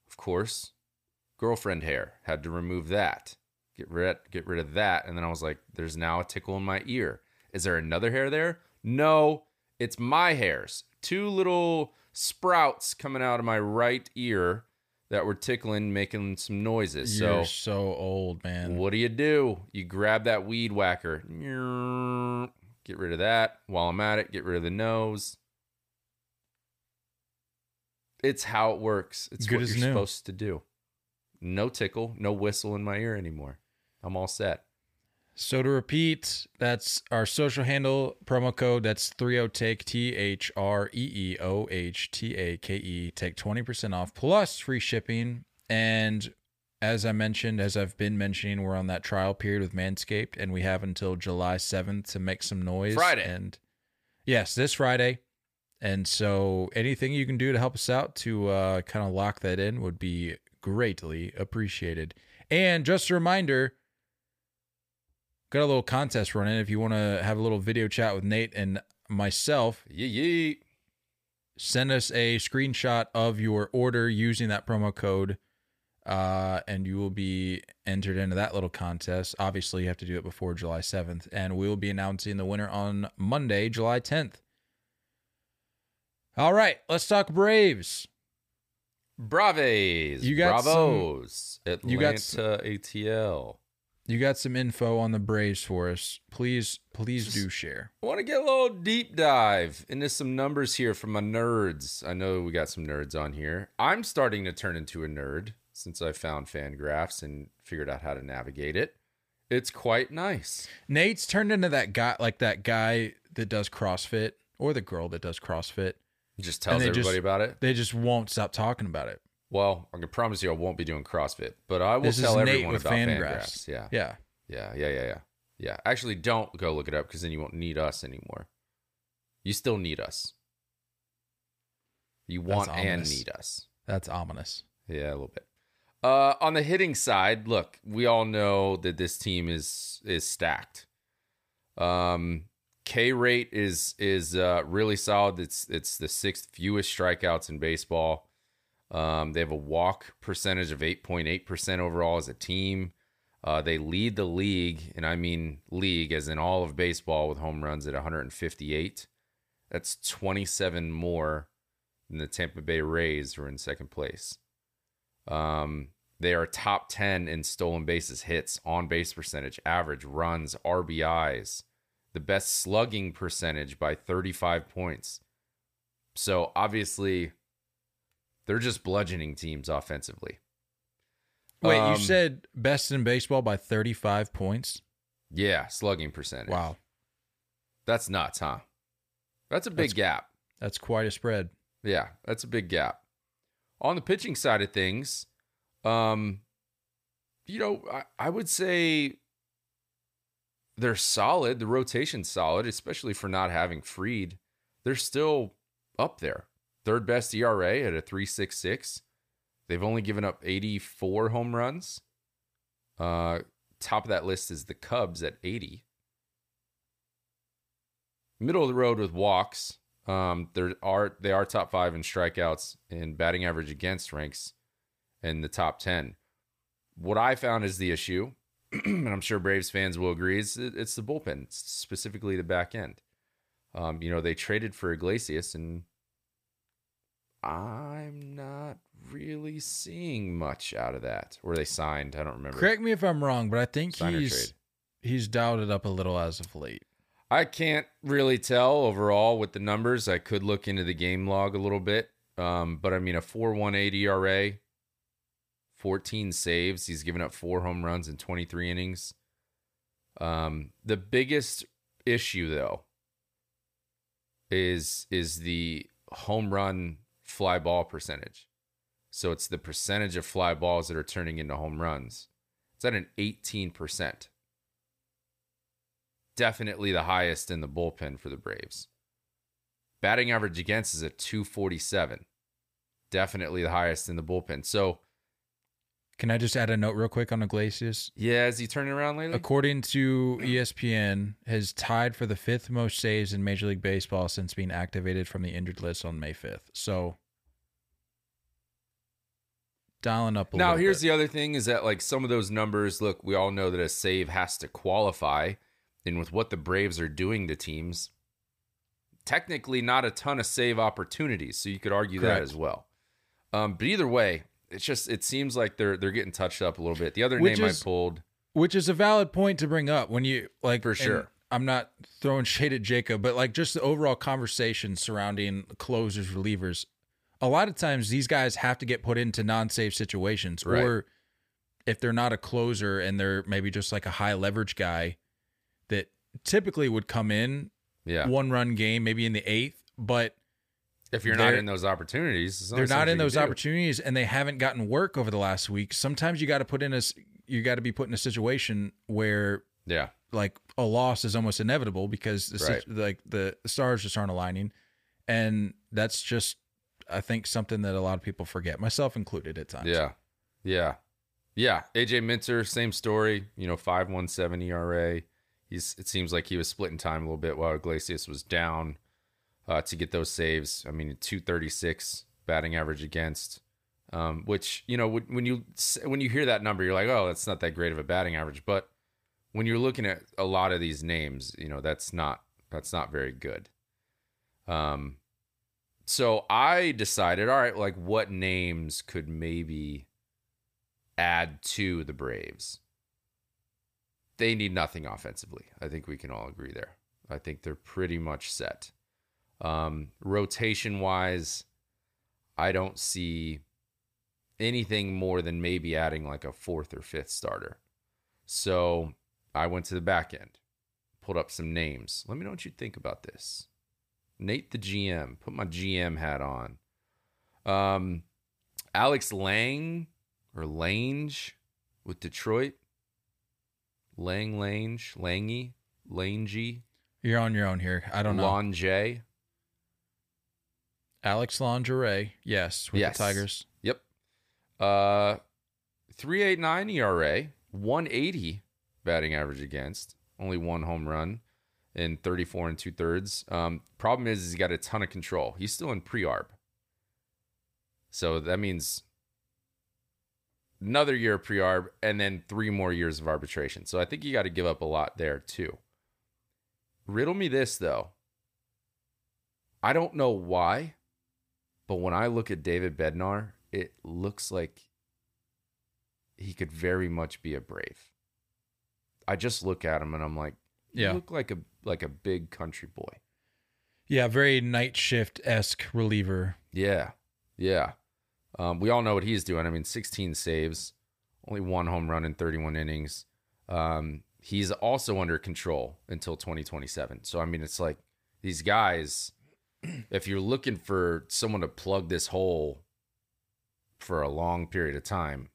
Of course, girlfriend hair. Had to remove that. Get rid get rid of that. And then I was like, there's now a tickle in my ear. Is there another hair there? No, it's my hairs. Two little sprouts coming out of my right ear that were tickling, making some noises. You're so so old, man. what do you do? You grab that weed whacker. Get rid of that. While I'm at it, get rid of the nose. It's how it works. It's Good what as you're new. supposed to do. No tickle, no whistle in my ear anymore. I'm all set. So to repeat, that's our social handle promo code. That's 30take T H R E E O H T A K E. Take 20% off plus free shipping. And as I mentioned, as I've been mentioning, we're on that trial period with Manscaped and we have until July 7th to make some noise. Friday. And yes, this Friday. And so anything you can do to help us out to uh, kind of lock that in would be greatly appreciated. And just a reminder, got a little contest running. If you want to have a little video chat with Nate and myself, Yee yee. send us a screenshot of your order using that promo code, uh, and you will be entered into that little contest. Obviously, you have to do it before July 7th, and we will be announcing the winner on Monday, July 10th. All right, let's talk Braves. Braves. You got some- Bravos. Atlanta you got s- ATL. You got some info on the Braves for us. Please, please do share. I want to get a little deep dive into some numbers here from my nerds. I know we got some nerds on here. I'm starting to turn into a nerd since I found Fangraphs and figured out how to navigate it. It's quite nice. Nate's turned into that guy, like that guy that does CrossFit or the girl that does CrossFit. Just tells everybody just- about it. They just won't stop talking about it. Well, I can promise you I won't be doing CrossFit, but I will This tell everyone about Fangraphs. Fangraphs. Yeah. Yeah. Yeah, yeah, yeah, yeah. Yeah. Actually, don't go look it up because then you won't need us anymore. You still need us. You want and ominous. need us. That's ominous. Yeah, a little bit. Uh, on the hitting side, look, we all know that this team is is stacked. Um, K rate is is uh, really solid. It's it's the sixth fewest strikeouts in baseball. Um, they have a walk percentage of eight point eight percent overall as a team. Uh, they lead the league, and I mean league as in all of baseball with home runs at 158. That's 27 more than the Tampa Bay Rays, who are in second place. Um, they are top 10 in stolen bases hits, on base percentage, average, runs, RBIs, the best slugging percentage by 35 points. So obviously, they're just bludgeoning teams offensively. Wait, Um, you said best in baseball by 35 points? Yeah, slugging percentage. Wow. That's nuts, huh? That's a big That's- gap. That's quite a spread. Yeah, that's a big gap. On the pitching side of things, um, you know, I, I would say they're solid. The rotation's solid, especially for not having Fried. They're still up there. Third best ERA at a 366. They've only given up 84 home runs. Uh, top of that list is the Cubs at 80. Middle of the road with walks. Um, there are they are top five in strikeouts and batting average against ranks in the top ten. What I found is the issue, and I'm sure Braves fans will agree, is it's the bullpen, specifically the back end. Um, you know, they traded for Iglesias, and I'm not really seeing much out of that. Were they signed, I don't remember. Correct me if I'm wrong, but I think Sign he's he's dialed it up a little as of late. I can't really tell overall with the numbers. I could look into the game log a little bit. Um, but I mean, a 4.18 ERA, 14 saves. He's given up four home runs in 23 innings. Um, the biggest issue, though, is is the home run fly ball percentage. So it's the percentage of fly balls that are turning into home runs. It's at an 18% definitely the highest in the bullpen for the Braves. Batting average against is at 247. Definitely the highest in the bullpen. So, Can I just add a note real quick on Iglesias? yeah, is he turning around lately? According to ESPN, has tied for the fifth most saves in Major League Baseball since being activated from the injured list on May 5th. So dialing up a Now, here's bit. the other thing is that like some of those numbers, look, we all know that a save has to qualify. And with what the Braves are doing to teams, technically not a ton of save opportunities. So you could argue that as well. Um, but either way, it's just it seems like they're they're getting touched up a little bit. The other Which name is- I pulled, Which is a valid point to bring up when you like For sure. I'm not throwing shade at Jacob, but like just the overall conversation surrounding closers, relievers. A lot of times these guys have to get put into non-save situations, Right. or if they're not a closer and they're maybe just like a high leverage guy that typically would come in yeah. one run game, maybe in the eighth, but If you're not in those opportunities, they're not in those do. opportunities and they haven't gotten work over the last week. Sometimes you got to put in a you got to be put in a situation where Yeah, like a loss is almost inevitable because the, sit- like the stars just aren't aligning, and that's just I think something that a lot of people forget, myself included at times. yeah, yeah, yeah. AJ Minter, same story. You know, five one seven ERA. He's. It seems like he was splitting time a little bit while Iglesias was down uh, to get those saves. I mean, two thirty six batting average against. Um, which you know when you when you hear that number, you're like, oh, that's not that great of a batting average. But when you're looking at a lot of these names, you know that's not that's not very good. Um, so I decided, all right, like what names could maybe add to the Braves? They need nothing offensively. I think we can all agree there. I think they're pretty much set. Um, rotation wise, I don't see anything more than maybe adding like a fourth or fifth starter. So I went to the back end, pulled up some names. Let me know what you think about this. Nate the GM. Put my GM hat on. Um, Alex Lang or Lange with Detroit. Lang Lange, Langy, Langy, You're on your own here. I don't know. Lange. Alex Lingerie, yes, with Yes. the Tigers. Yep. Uh, 389 ERA, 180 batting average against, only one home run in 34 and two thirds. Um, problem is, he's got a ton of control. He's still in pre arb. So that means another year of pre arb and then three more years of arbitration. So I think you got to give up a lot there too. Riddle me this though. I don't know why, but when I look at David Bednar, it looks like he could very much be a Brave. I just look at him and I'm like, you Yeah. look like a like a big country boy. Yeah, very night shift esque reliever. Yeah, yeah. Um, we all know what he's doing. I mean, 16 saves, only one home run in 31 innings. Um, he's also under control until 2027. So I mean, it's like these guys. If you're looking for someone to plug this hole for a long period of time,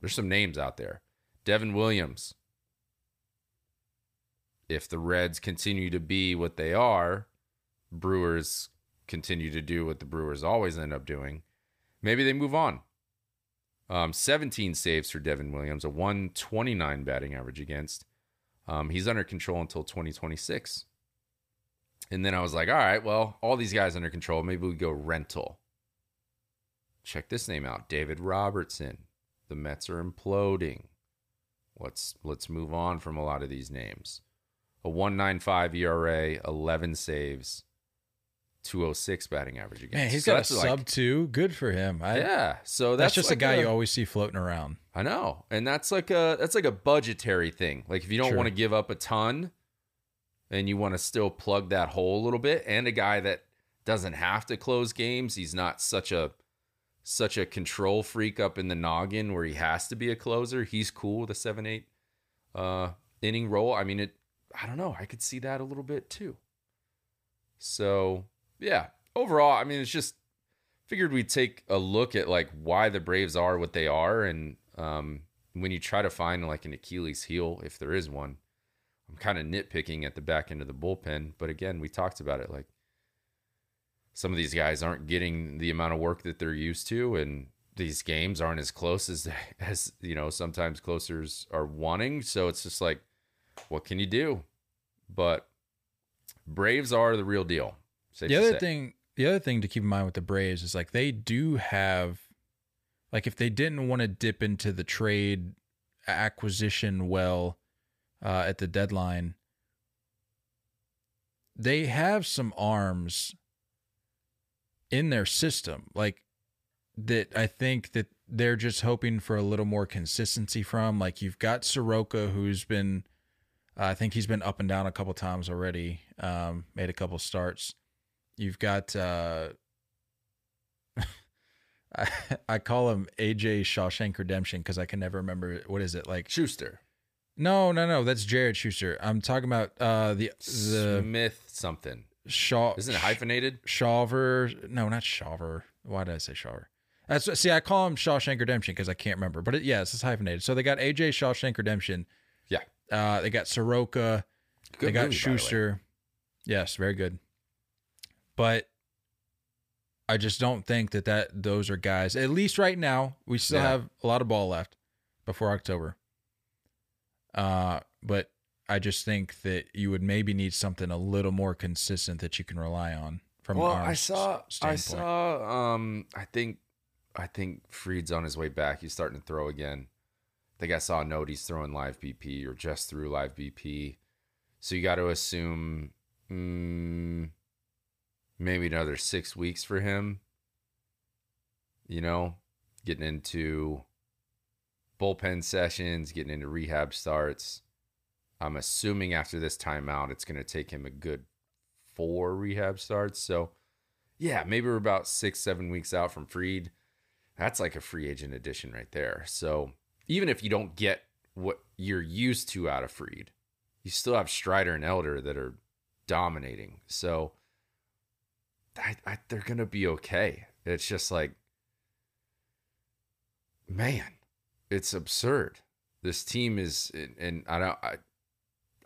there's some names out there. Devin Williams. If the Reds continue to be what they are, Brewers continue to do what the Brewers always end up doing, maybe they move on. Um, 17 saves for Devin Williams, a 129 batting average against. Um, he's under control until 2026. And then I was like, all right, well, all these guys under control. Maybe we go rental. Check this name out David Robertson. The Mets are imploding. Let's let's move on from a lot of these names. A 195 ERA, 11 saves, 206 batting average against. Man, he's So got a that's like- sub two. Good for him. I, yeah, so that's, that's, just like a guy you always see floating around. I know, and that's like a that's like a budgetary thing. Like if you don't Sure. want to give up a ton, and you want to still plug that hole a little bit, and a guy that doesn't have to close games, he's not such a such a control freak up in the noggin where he has to be a closer. He's cool with a seven eight uh, inning role. I mean, it. I don't know. I could see that a little bit too. So yeah, overall, I mean, it's just figured we'd take a look at like why the Braves are what they are, and um, when you try to find like an Achilles heel, if there is one, I'm kind of nitpicking at the back end of the bullpen. But again, we talked about it. Like some of these guys aren't getting the amount of work that they're used to, and these games aren't as close as as you know sometimes closers are wanting. So it's just like, what can you do? But Braves are the real deal. The other thing the other thing to keep in mind with the Braves is like they do have like if they didn't want to dip into the trade acquisition well uh, at the deadline they have some arms in their system like that I think that they're just hoping for a little more consistency from like you've got Soroka who's been I think he's been up and down a couple times already um, made a couple starts You've got uh I, I call him AJ Shawshank Redemption because I can never remember what is it like. Schuster. No, no, no. That's Jared Schuster. I'm talking about uh the the Smith something. Shaw. Isn't it hyphenated? Shaver? No, not Shaver. Why did I say Shaver? That's see. I call him Shawshank Redemption because I can't remember. But it, yes, it's hyphenated. So they got AJ Shawshank Redemption. Uh, they got Soroka. Good they got movie, by the. Schuster. Yes, very good. But I just don't think that that those are guys. At least right now, we still Yeah. have a lot of ball left before October. Uh, but I just think that you would maybe need something a little more consistent that you can rely on from well, I saw, I saw. Um, I think, I think Fried's on his way back. He's starting to throw again. I think I saw a note he's throwing live BP or just through live BP. So you got to assume mm, maybe another six weeks for him. You know, getting into bullpen sessions, getting into rehab starts. I'm assuming after this timeout, it's going to take him a good four rehab starts. So, yeah, maybe we're about six, seven weeks out from Fried. That's like a free agent addition right there. So, even if you don't get what you're used to out of Fried, you still have Strider and Elder that are dominating. So I, I, they're going to be okay. It's just like, man, it's absurd. This team is, and I don't, I,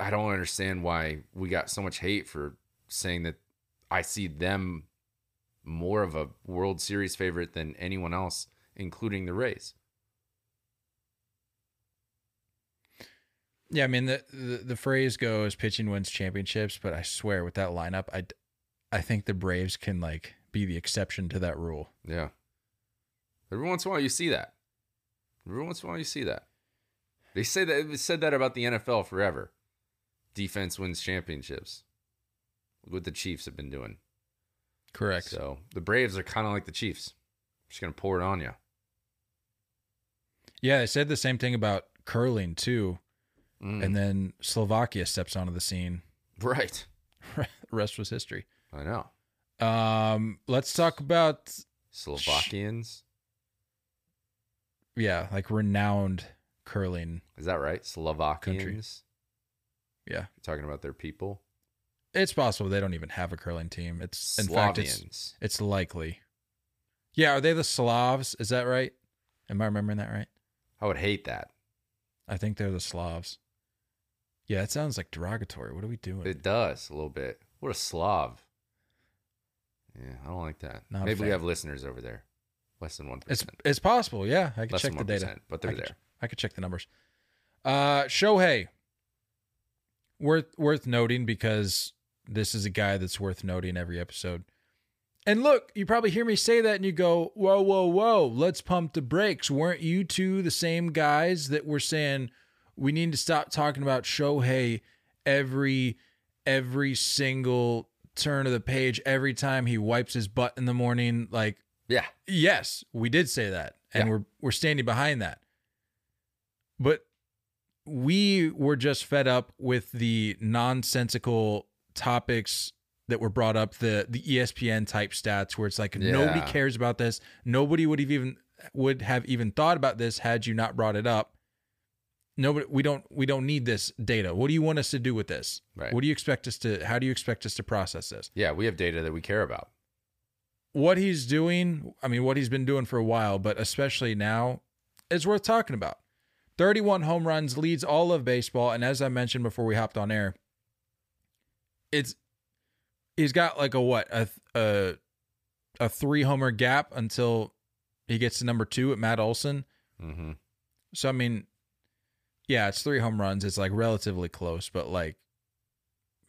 I don't understand why we got so much hate for saying that I see them more of a World Series favorite than anyone else, including the Rays. Yeah, I mean the, the the phrase goes pitching wins championships, but I swear with that lineup, I I think the Braves can like be the exception to that rule. Yeah. Every once in a while you see that. Every once in a while you see that. They say that they said that about the NFL forever. Defense wins championships. What the Chiefs have been doing. Correct. So the Braves are kind of like the Chiefs. Just gonna pour it on you. Yeah, they said the same thing about curling too. Mm. And then Slovakia steps onto the scene. right. the rest was history. I know. Um, let's talk about Slovakians. yeah, like renowned curling. Is that right? Slovakians. Yeah, You're talking about their people. it's possible they don't even have a curling team. It's in fact it's Slavians. it's likely. Yeah, are they the Slavs? Is that right? Am I remembering that right? I would hate that. I think they're the Slavs. Yeah, it sounds like derogatory. What are we doing? It does a little bit. What a Slav. Yeah, I don't like that. Not Maybe we have listeners over there. Less than one it's it's possible. Yeah, I could Less check the data. but they're could there. ch- I could check the numbers. Uh Shohei. Worth worth noting because this is a guy that's worth noting every episode. And look, you probably hear me say that and you go, whoa, whoa, whoa, let's pump the brakes. Weren't you two the same guys that were saying we need to stop talking about Shohei every every single turn of the page, every time he wipes his butt in the morning? Like, Yeah. Yes, we did say that, and Yeah. we're we're standing behind that. But we were just fed up with the nonsensical topics that were brought up, the the ESPN type stats, where it's like nobody cares about this. Nobody would have even would have even thought about this had you not brought it up. Nobody, we don't we don't need this data. What do you want us to do with this? Right. What do you expect us to? How do you expect us to process this? Yeah, we have data that we care about. what he's doing, I mean, what he's been doing for a while, but especially now, is worth talking about. 31 home runs leads all of baseball. And as I mentioned before we hopped on air, it's he's got like a what a a a three homer gap until he gets to number two at Matt Olson. Mm-hmm. So I mean, yeah, it's three home runs. It's like relatively close, but like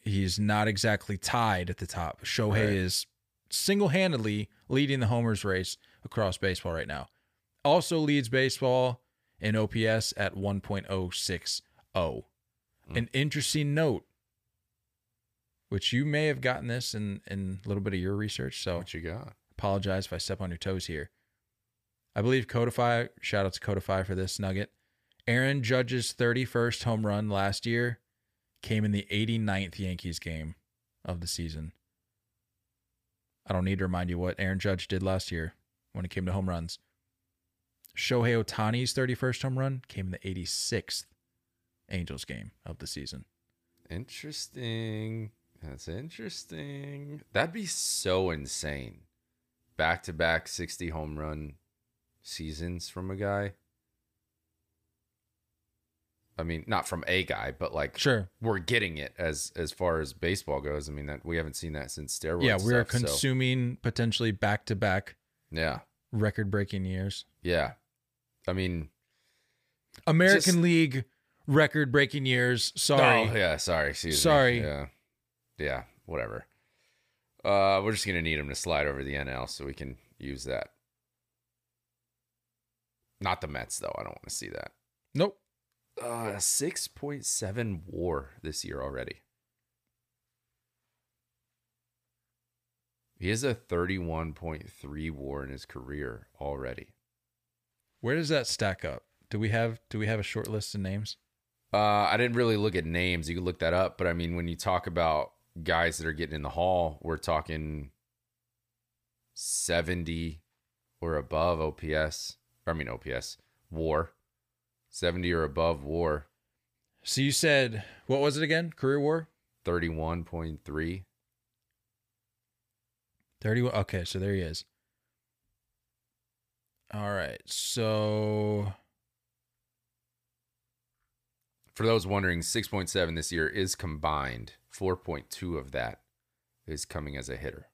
he's not exactly tied at the top. Shohei Right. is single handedly leading the homers race across baseball right now. Also leads baseball in OPS at 1.060. Mm. An interesting note, which you may have gotten this in, in a little bit of your research. So What you got? apologize if I step on your toes here. I believe Codify, shout out to Codify for this nugget. Aaron Judge's 31st home run last year came in the 89th Yankees game of the season. I don't need to remind you what Aaron Judge did last year when it came to home runs. Shohei Ohtani's 31st home run came in the 86th Angels game of the season. Interesting. That's interesting. That'd be so insane. Back to back 60 home run seasons from a guy. I mean, not from a guy, but like Sure. we're getting it as as far as baseball goes. I mean, that we haven't seen that since steroids. yeah, we are stuff, so- consuming potentially back to back yeah, record breaking years. yeah. I mean, American Just- League record breaking years. Sorry. Oh yeah, sorry. Excuse me. Sorry. Yeah, yeah. Whatever. Uh, we're just gonna need him to slide over the NL so we can use that. Not the Mets though. I don't want to see that. Nope. Uh, six point seven WAR this year already. He has a thirty-one point three WAR in his career already. Where does that stack up? Do we have do we have a short list of names? Uh, I didn't really look at names. You could look that up, but I mean, when you talk about guys that are getting in the hall, we're talking seventy or above OPS. I mean OPS WAR, seventy or above WAR. So you said what was it again? Career war? 31.3. 31. Okay, so there he is. All right. So For those wondering, 6.7 this year is combined. 4.2 of that is coming as a hitter.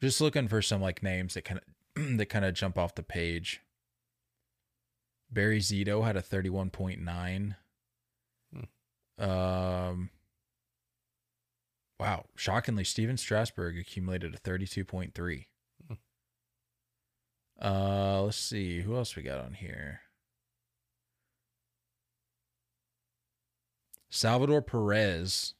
just looking for some like names that kind of that kind of jump off the page. Barry Zito had a 31.9. Um Wow, shockingly Stephen Strasburg accumulated a 32.3. Hmm. Uh let's see, who else we got on here? Salvador Perez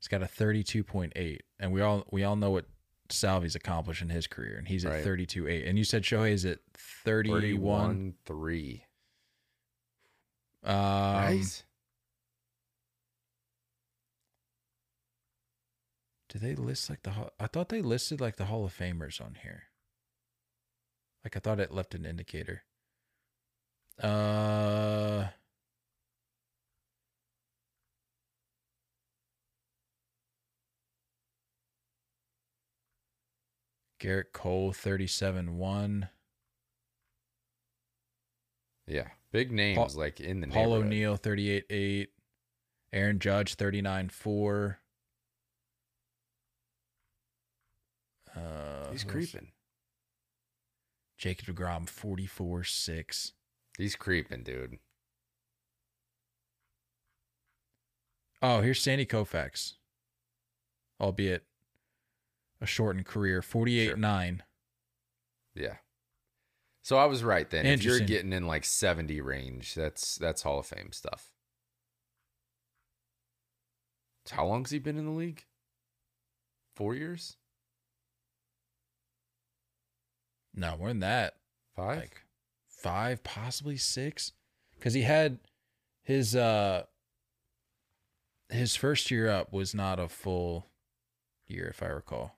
He's got a 32.8 and we all we all know what Salvi's accomplished in his career and he's at Right. 32.8 and you said Shohei is at 31 3. um, right? Do they list like the Hall- I thought they listed like the Hall of Famers on here. Like I thought it left an indicator. Uh Gerrit Cole 37-1. Yeah. Big names Paul- like in the Paul. O'Neill 38-8. Aaron Judge 39-4. Uh, He's creeping. Jacob DeGrom 44 6. He's creeping, dude. Oh, here's Sandy Koufax. Albeit a shortened career 48 Sure. 9. Yeah. So I was right then. If you're getting in like 70 range, that's that's Hall of Fame stuff. How long's he been in the league? Four years? No, more than that. Five? Like five, possibly six. Because he had his uh his first year up was not a full year, if I recall.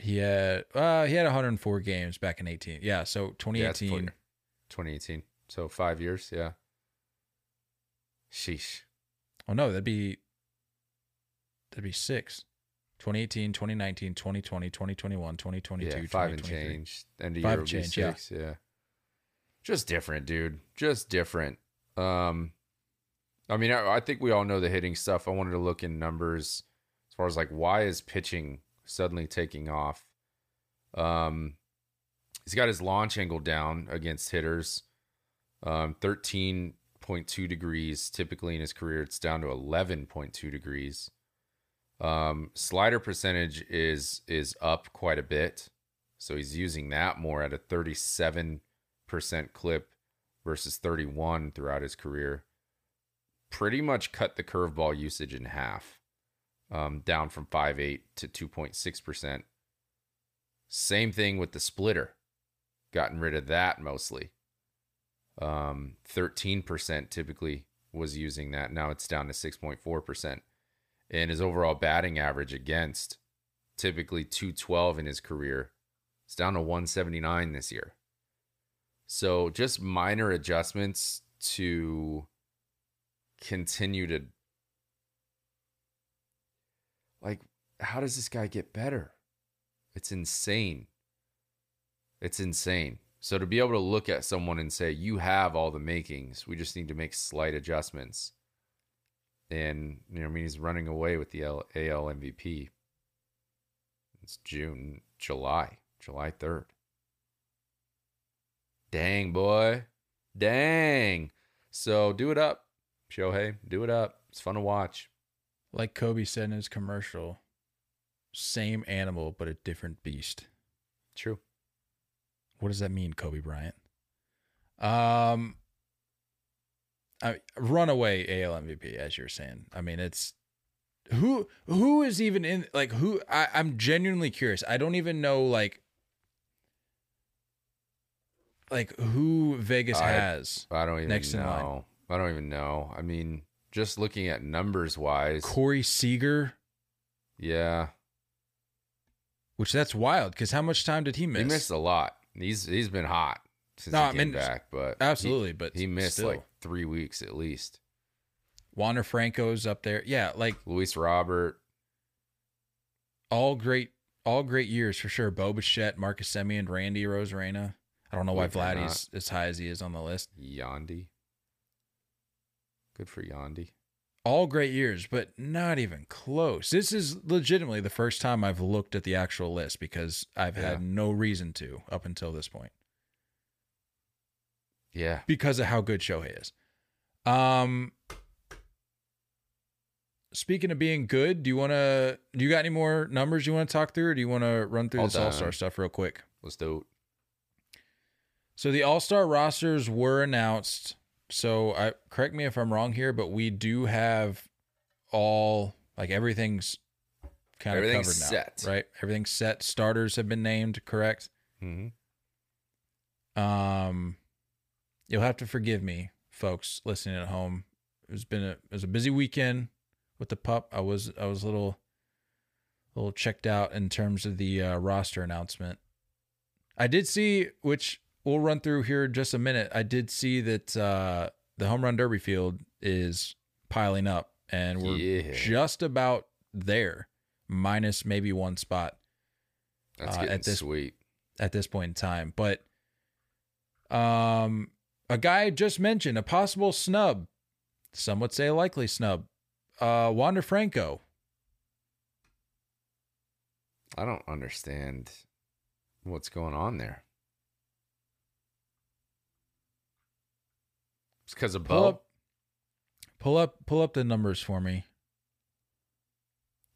He had uh he had 104 games back in 18. Yeah, so Yeah, it's a full 2018. year. 2018. So five years, yeah. Sheesh. Oh no, that'd be that'd be six. 2018, 2019, 2020, 2021, 2022, yeah, five and change. End of Five year and would be change, yeah. six, yeah. Just different, dude. Just different. Um, I mean, I, I think we all know the hitting stuff. I wanted to look in numbers as far as like why is pitching suddenly taking off. Um, he's got his launch angle down against hitters. Um, thirteen point two degrees. Typically in his career, it's down to eleven point two degrees. Um, slider percentage is is up quite a bit. So he's using that more at a 37% clip versus 31 throughout his career. Pretty much cut the curveball usage in half, um, down from 5.8 to 2.6%. Same thing with the splitter. Gotten rid of that mostly. Um, 13% typically was using that. Now it's down to 6.4%. And his overall batting average against typically 212 in his career. It's down to 179 this year. So just minor adjustments to continue to like how does this guy get better? It's insane. It's insane. So to be able to look at someone and say you have all the makings, we just need to make slight adjustments. And you know, I mean, he's running away with the AL MVP. It's June, July, July 3rd. Dang, boy. Dang. So do it up, Shohei. Do it up. It's fun to watch. Like Kobe said in his commercial, same animal but a different beast. True. What does that mean, Kobe Bryant? Um, I runaway AL MVP, as you're saying. I mean, it's who who is even in like who? I, I'm genuinely curious. I don't even know like like who Vegas I- has. I don't even Next in line. know. I don't even know. I mean, just looking at numbers wise, Corey Seager, yeah, which that's wild because how much time did he miss? he missed a lot. He's he's been hot. since No, he I came mean, back, but he- Absolutely, but he, missed still. like three weeks at least. Wander Franco's up there. Yeah, like Luis Robert, all great, all great years for sure. Bo Bichette, Marcus Semien, Randy Arozarena. I don't know why or Vladdy's as high as he is on the list. Yandy. Good for Yandy. All great years, but not even close. This is legitimately the first time I've looked at the actual list because I've Yeah. had no reason to up until this point Yeah. because of how good Shohei is. Um, speaking of being good, do you want to? Do you got any more numbers you want to talk through, or do you want to run through All this All Star stuff real quick? Let's do it. So the All Star rosters were announced. So I correct me if I'm wrong here, but we do have all like everything's kind of Everything's covered set. now, right? Everything's set. Starters have been named, correct? Mm-hmm. Um, you'll have to forgive me, folks listening at home. It's been a it was a busy weekend with the pup. I was I was a little a little checked out in terms of the uh, roster announcement. I did see, which we'll run through here in just a minute. I did see that uh, the home run derby field is piling up, and we're Yeah. just about there, minus maybe one spot That's Uh, at this- sweet. at this point in time. But um a guy just mentioned, a possible snub. Some would say a likely snub. Uh Wander Franco. I don't understand what's going on there. It's because of Pull Bo. up pull up pull up the numbers for me.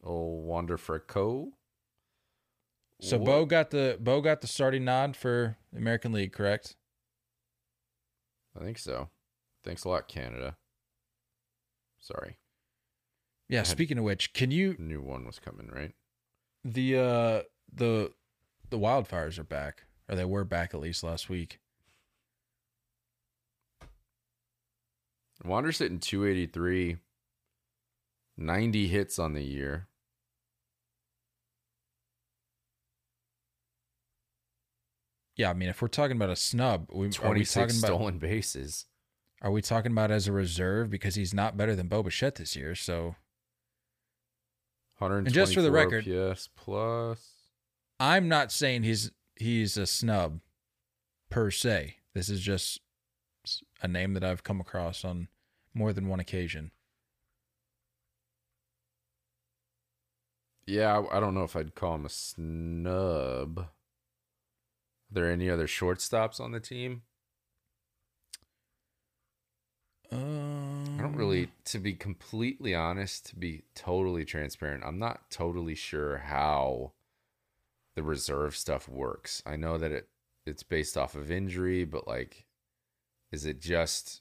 Oh, Wander Franco. So What- Bo got the Bo got the starting nod for the American League, correct? I think so. Thanks a lot, Canada. Sorry, Yeah, speaking of which, can you new one was coming, right? the uh the the wildfires are back. Or they were back at least last week. Wander's hitting 283, 90 hits on the year. Yeah, I mean if we're talking about a snub, we, are we 26 talking about stolen bases. Are we talking about as a reserve because he's not better than Bo Bichette this year? So 124 just for the record- yes, plus. I'm not saying he's he's a snub per se. This is just a name that I've come across on more than one occasion. Yeah, I, I don't know if I'd call him a snub. Are there any other shortstops on the team? Um, I don't really, to be completely honest, to be totally transparent, I'm not totally sure how the reserve stuff works. I know that it it's based off of injury, but like, is it just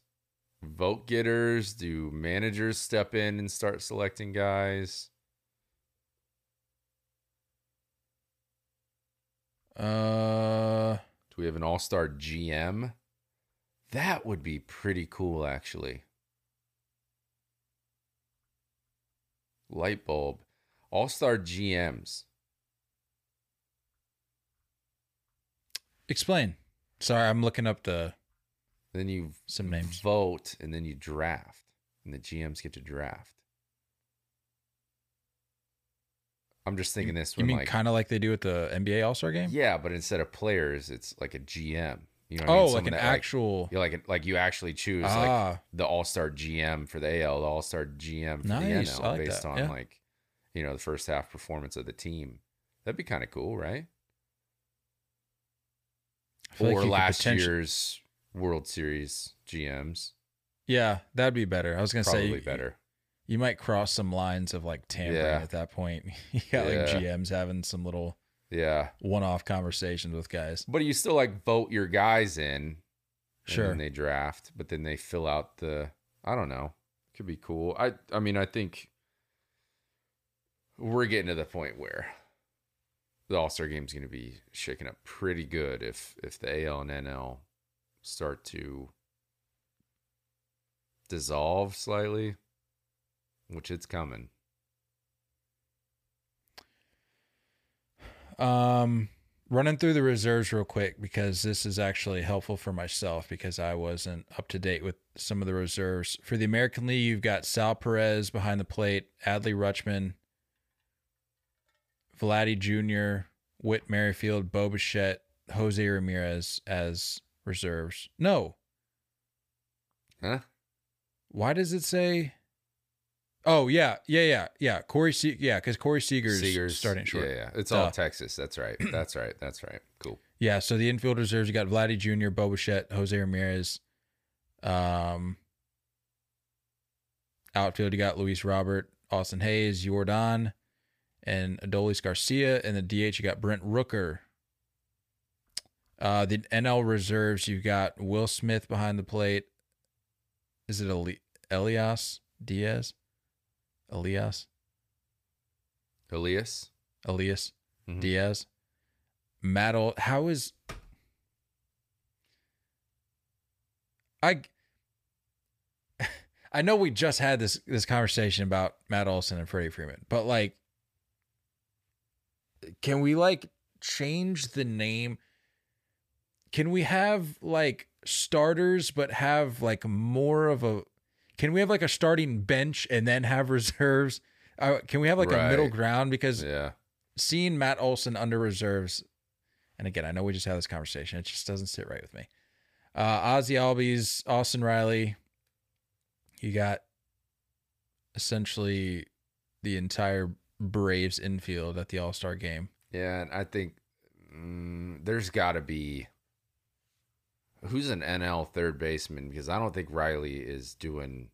vote getters? Do managers step in and start selecting guys? Uh, Do we have an all star GM? That would be pretty cool, actually. Light bulb. All star GMs. explain. Sorry, I'm looking up the Then you some names. vote and then you draft, and the GMs get to draft. I'm just thinking this You mean like kind of like they do at the NBA All Star game? yeah, but instead of players, it's like a GM. You know, what I Oh, mean? like an that, actual. you like like you actually choose ah, like the All Star GM for the AL, the All Star GM for Nice, the NL, like based that, on yeah. like you know the first half performance of the team. That'd be kind of cool, right? Like or last potentially- year's World Series GMs, Yeah, that'd be better. I was gonna probably say better. You might cross some lines of like tampering Yeah. at that point. you got like GMs having some little Yeah, one-off conversations with guys. but you still like vote your guys in, and Sure. then they draft, but then they fill out the. I don't know. Could be cool. I I mean I think we're getting to the point where the All Star Game is going to be shaking up pretty good if if the AL and NL start to dissolve slightly, which it's coming. Um, running through the reserves real quick because this is actually helpful for myself because I wasn't up to date with some of the reserves. For the American League, you've got Sal Perez behind the plate, Adley Rutschman, Vladdy Jr., Whit Merrifield, Bo Bichette, Jose Ramirez as reserves. No. Huh? Why does it say? Oh yeah, yeah, yeah, yeah. Corey, Se- yeah, because Corey Seager's, Seagers, starting short. Yeah, yeah. It's all Texas. That's right. That's right. That's right. Cool. Yeah, so the infield reserves you got Vladdy Jr., Bo Bichette, Jose Ramirez. Um, outfield you got Luis Robert, Austin Hays, Yordan, and Adolis Garcia. And the DH you got Brent Rooker. Uh, the NL reserves you've got Will Smith behind the plate. Is it Eli- Elias Diaz? Elias Elias. Elias Mhm. Diaz. Matt, how is I? I know we just had this this conversation about Matt Olson and Freddie Freeman, but like, can we like change the name? Can we have like starters, but have like more of a? Can we have like a starting bench and then have reserves? Uh, can we have like a middle ground? Because Yeah. seeing Matt Olson under reserves, and again, I know we just had this conversation. It just doesn't sit right with me. Uh, Ozzy Albies, Austin Riley. You got essentially the entire Braves infield at the All Star game. Yeah, and I think mm, there's got to be who's an NL third baseman because I don't think Riley is doing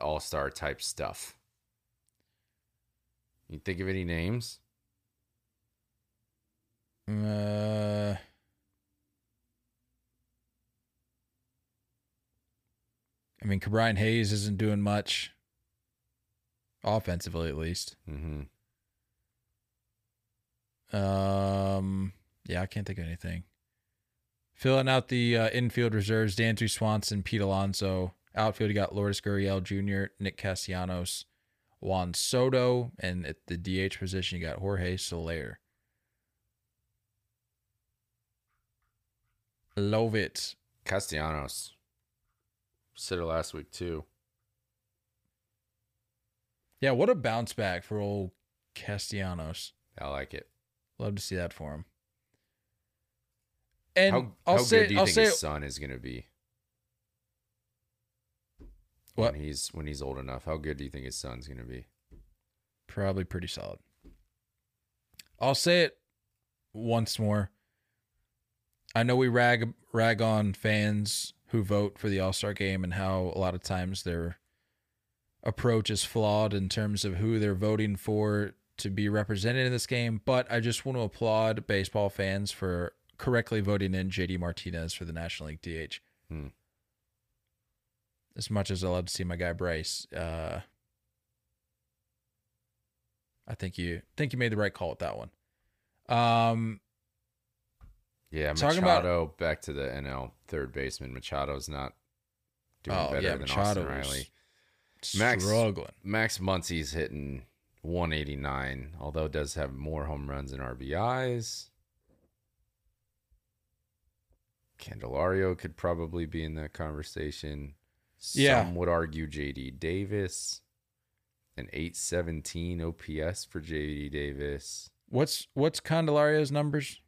all star type stuff. You think of any names? Uh, I mean, Brian Hayes isn't doing much offensively, at least. Mm-hmm. Um, yeah, I can't think of anything. Filling out the uh, infield reserves: Dansby Swanson, Pete Alonso. Outfield, you got Lourdes Gurriel Jr., Nick Castellanos, Juan Soto, and at the DH position, you got Jorge Soler. Love it. Castellanos. Said it last week too. Yeah, what a bounce back for old Castellanos. I like it. Love to see that for him. And how I'll how say, good do you I'll think his son is going to be? What? When he's when he's old enough, how good do you think his son's going to be? probably pretty solid. I'll say it once more. I know we rag rag on fans who vote for the All Star game and how a lot of times their approach is flawed in terms of who they're voting for to be represented in this game. But I just want to applaud baseball fans for correctly voting in JD Martinez for the National League DH. Hmm. As much as I love to see my guy Bryce, uh, I think you think you made the right call with that one. Um, Yeah, Machado about- back to the NL third baseman. Machado's not doing oh better yeah, than Machado Austin Riley. Max- struggling. Max Muncy's hitting 189, although does have more home runs and RBIs. Candelario could probably be in that conversation. Yeah. Some would argue JD Davis. An 817 OPS for JD Davis. What's what's Candelario's numbers?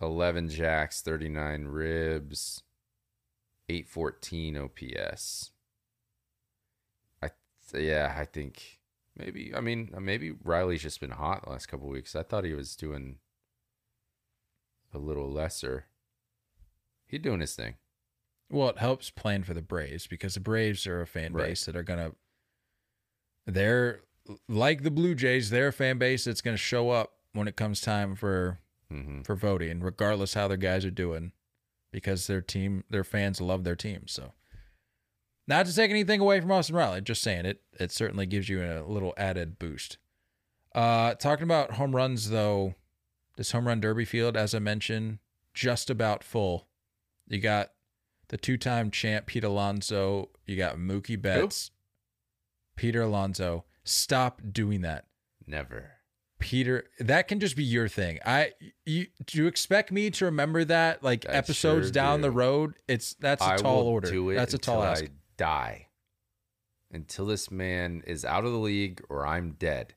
11 jacks, 39 ribs, 814 OPS. I th- yeah, I think maybe I mean maybe Riley's just been hot the last couple weeks. I thought he was doing a little lesser. He doing his thing. Well, it helps playing for the Braves because the Braves are a fan Right. base that are gonna. They're like the Blue Jays. They're a fan base that's gonna show up when it comes time for hmm for voting, regardless how their guys are doing, because their team, their fans love their team. So, not to take anything away from Austin Riley, just saying it. It certainly gives you a little added boost. Uh, talking about home runs though, this home run derby field, as I mentioned, just about full. You got the two-time champ Pete Alonso. You got Mookie Betts. Peter Alonso. Stop doing that. Never. Peter, that can just be your thing. I you do you expect me to remember that like I episodes sure down the road? It's that's a I tall will order. do it That's a tall until ask. I die. Until this man is out of the league or I'm dead.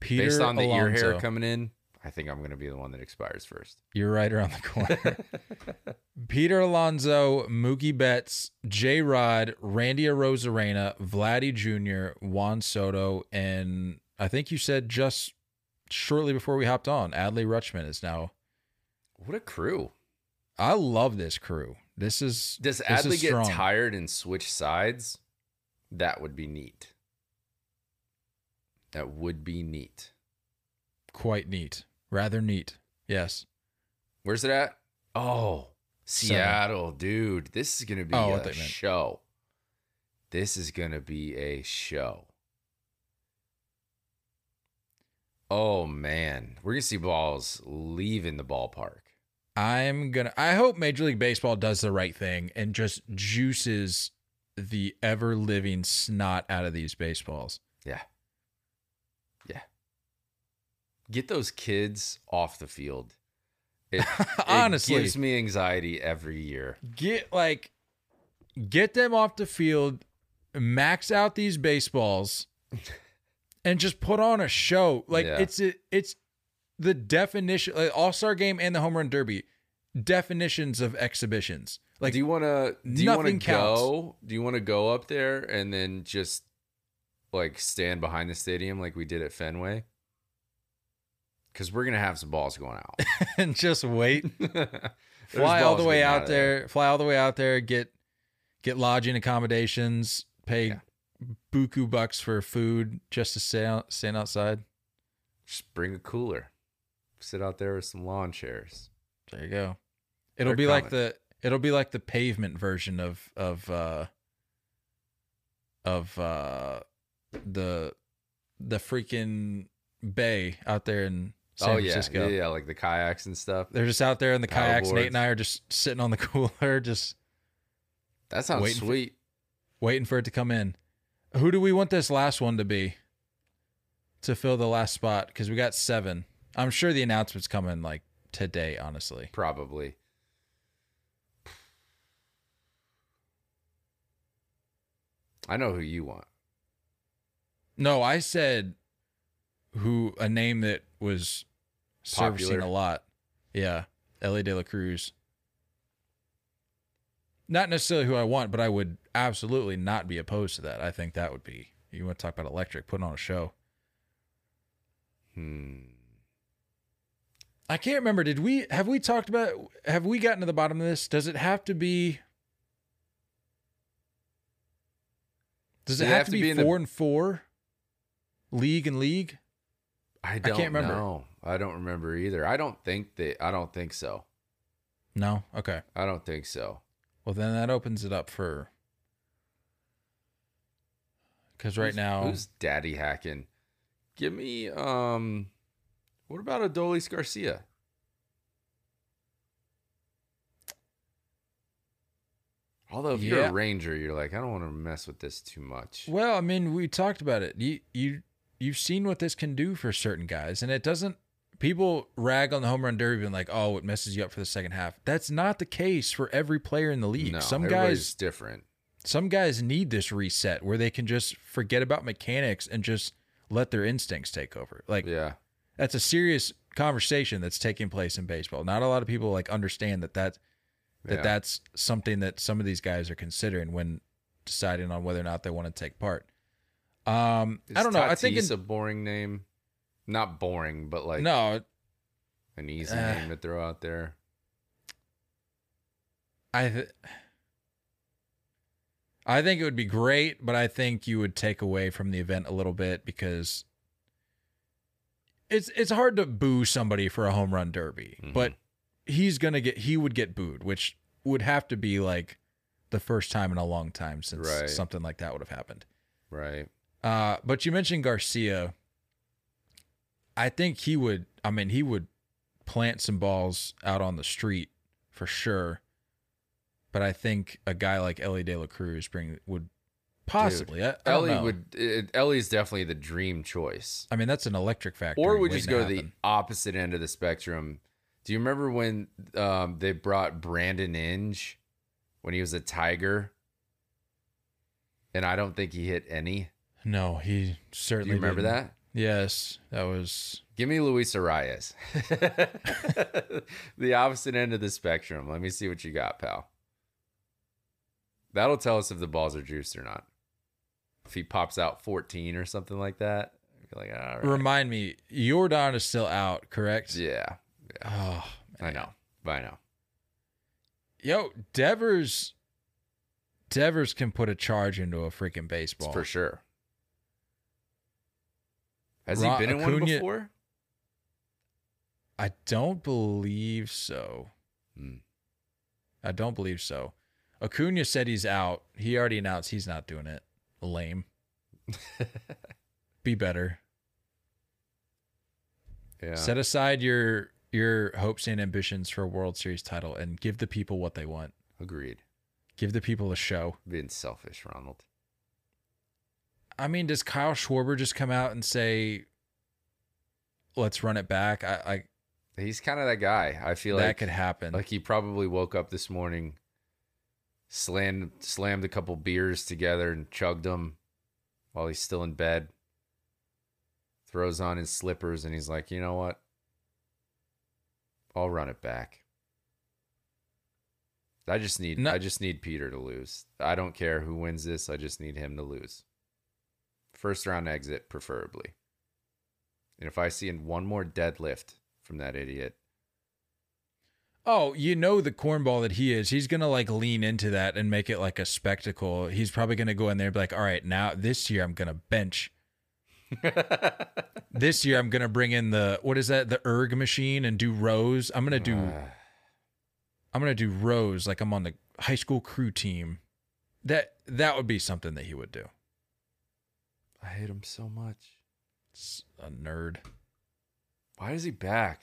Peter Based on the ear hair coming in, I think I'm going to be the one that expires first. You're right around the corner. Peter Alonso, Mookie Betts, J Rod, Randy Arozarena, Vladdy Jr., Juan Soto, and I think you said just shortly before we hopped on, Adley Rutschman is now. what a crew. I love this crew. This is Does this Adley is get tired and switch sides? That would be neat. That would be neat. Quite neat, rather neat. Yes. Where's it at? Oh, Seattle, dude. This is gonna be Oh, a show. This is gonna be a show. Oh man, we're gonna see balls leaving the ballpark. I'm gonna. I hope Major League Baseball does the right thing and just juices the ever living snot out of these baseballs. Yeah. Get those kids off the field. It, Honestly. it gives me anxiety every year. Get like, get them off the field, max out these baseballs, and just put on a show. Like Yeah. it's a, it's the definition, like All Star Game and the Home Run Derby, definitions of exhibitions. Like do you want to? Do you want to go? Do you want to go up there and then just like stand behind the stadium like we did at Fenway? Because we're gonna have some balls going out. and just wait. Fly all the way getting out of there, fly all the way out there, get get lodging accommodations, pay Yeah. buku bucks for food just to stay out, stand outside. Just bring a cooler. Sit out there with some lawn chairs. There you go. It'll They're be like the it'll be like the pavement version of of uh of uh the the freaking bay out there in San oh yeah, Francisco. yeah, yeah, like the kayaks and stuff. They're just out there in the kayaks. Paddleboards. Nate and I are just sitting on the cooler, just That sounds Waiting for- sweet. waiting for it to come in. Who do we want this last one to be to fill the last spot? Because we got seven. I'm sure the announcement's coming like today, honestly. Probably. I know who you want. No, I said who a name that was servicing Popular. a lot. Yeah, Elly De La Cruz. Not necessarily who I want, but I would absolutely not be opposed to that. I think that would be. You want to talk about electric, putting on a show. Hmm. I can't remember. Did we have we talked about have we gotten to the bottom of this? Does it have to be Does Do it have, have to be, be in the- four and four? League and league? I don't can't remember. know. I don't remember either. I don't think that. I don't think so. No. Okay. I don't think so. Well, then that opens it up for because right Who's- now who's daddy hacking? Give me um. What about Adolis Garcia? Although if you're a Ranger, you're like, I don't want to mess with this too much. Well, I mean, we talked about it. You you you've seen what this can do for certain guys, and it doesn't. People rag on the home run derby and like, oh, it messes you up for the second half. That's not the case for every player in the league. No, some guys, different. some guys need this reset where they can just forget about mechanics and just let their instincts take over. Like Yeah, that's a serious conversation that's taking place in baseball. Not a lot of people like understand that that that Yeah. that's something that some of these guys are considering when deciding on whether or not they want to take part. Um, I don't know. I think it's a boring name. Not boring, but like no, an easy Uh, name to throw out there. I th- I think it would be great, but I think you would take away from the event a little bit because it's it's hard to boo somebody for a home run derby, Mhm. but he's gonna get he would get booed, which would have to be like the first time in a long time since Right. something like that would have happened. Right. Uh, but you mentioned Garcia. I think he would. I mean, he would plant some balls out on the street for sure. But I think a guy like Elly De La Cruz bring would Possibly. I, I Elly know. would. It, Elly's definitely the dream choice. I mean, that's an electric factor. Or we waiting just go to the opposite end of the spectrum. Do you remember when um, they brought Brandon Inge when he was a Tiger? And I don't think he hit any. No, he Do certainly. you remember didn't. that? Yes, that was. Give me Luis Arraez. the opposite end of the spectrum. Let me see what you got, pal. That'll tell us if the balls are juiced or not. If he pops out 14 or something like that, like, all right. Remind me, Yordan is still out, correct? yeah, Oh, I know. I know. yo, Devers. Devers can put a charge into a freaking baseball. For sure. Has Ra- he been in one before? I don't believe so. Hmm. I don't believe so. Acuna said he's out. He already announced he's not doing it. Lame. Be better. Yeah. Set aside your your hopes and ambitions for a World Series title and give the people what they want. Agreed. Give the people a show. Being selfish, Ronald. I mean, does Kyle Schwarber just come out and say, "Let's run it back"? I, He's kind of that guy. I I feel that like could happen. Like he probably woke up this morning, slammed slammed a couple beers together and chugged them while he's still in bed. Throws on his slippers and he's like, you know what? I'll run it back. I just need No- I just need Peter to lose. I don't care who wins this. I just need him to lose. First round exit, preferably. And if I see in one more deadlift from that idiot, Oh, you know the cornball that he is. He's gonna like lean into that and make it like a spectacle. He's probably gonna go in there and be like, "All right, now this year I'm gonna bench. This year I'm gonna bring in the what is that? The erg machine and do rows. I'm gonna do. Ah. I'm gonna do rows like I'm on the high school crew team. That that would be something that he would do. I hate him so much. It's a nerd. Why is he back?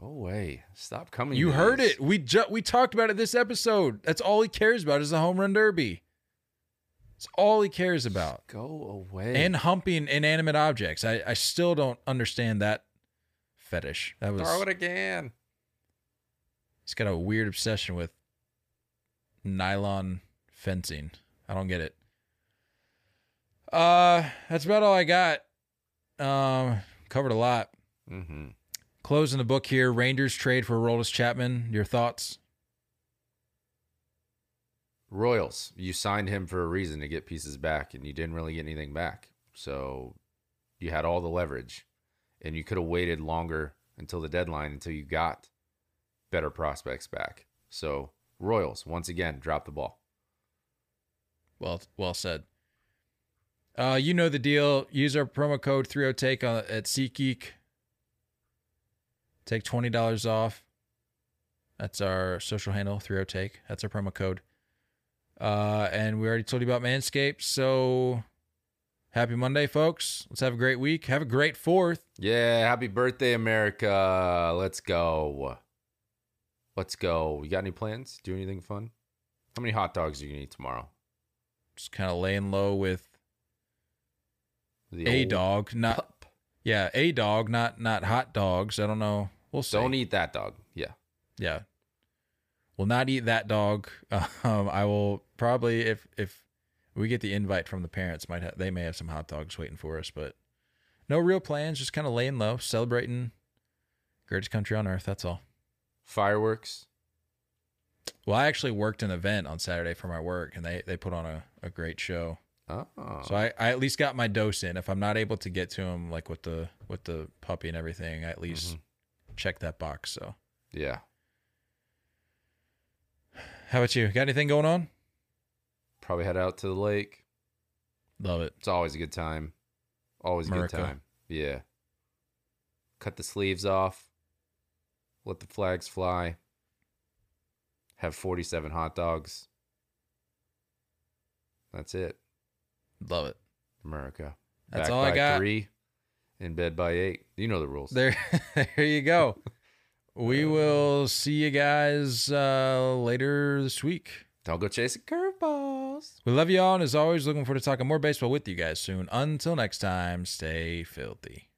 Go away. Stop coming. You heard these. it. We ju- we talked about it this episode. That's all he cares about is the home run derby. It's all he cares about. Go away. and humping inanimate objects. I, I still don't understand that fetish. That was throw it again. he's got a weird obsession with nylon fencing. I don't get it. Uh that's about all I got. Um covered a lot. Mm-hmm. Closing the book here. Rangers trade for Aroldis Chapman. Your thoughts? Royals. You signed him for a reason to get pieces back, and you didn't really get anything back. So you had all the leverage, and you could have waited longer until the deadline until you got better prospects back. So Royals once again drop the ball. Well, well said. Uh, you know the deal. Use our promo code 30take on at SeatGeek. Take twenty dollars off. That's our social handle, 30take. That's our promo code. Uh, and we already told you about Manscaped. So happy Monday, folks. Let's have a great week. Have a great fourth. Yeah, happy birthday, America. Let's go. Let's go. You got any plans? Do anything fun? How many hot dogs are you gonna eat tomorrow? Just kind of laying low with The a dog. Not pup. yeah, a dog, not not hot dogs. I don't know. We'll see. Don't eat that dog. Yeah. yeah will not eat that dog um i will probably if if we get the invite from the parents might have they may have some hot dogs waiting for us but no real plans just kind of laying low celebrating greatest country on earth that's all Fireworks. well i actually worked an event on saturday for my work and they they put on a, a great show Oh. so I, I at least got my dose in if i'm not able to get to him like with the with the puppy and everything i at least mm-hmm. check that box so yeah. how about you got anything going on Probably head out to the lake. love it It's always a good time. Always a America. good time. Yeah. Cut the sleeves off. Let the flags fly. Have 47 hot dogs. That's it. Love it America. That's Back all I got. Three, in bed by eight. You know the rules. There, there you go. We will see you guys uh, later this week. Don't go chasing curveballs. We love you all, and as always, looking forward to talking more baseball with you guys soon. Until next time, stay filthy.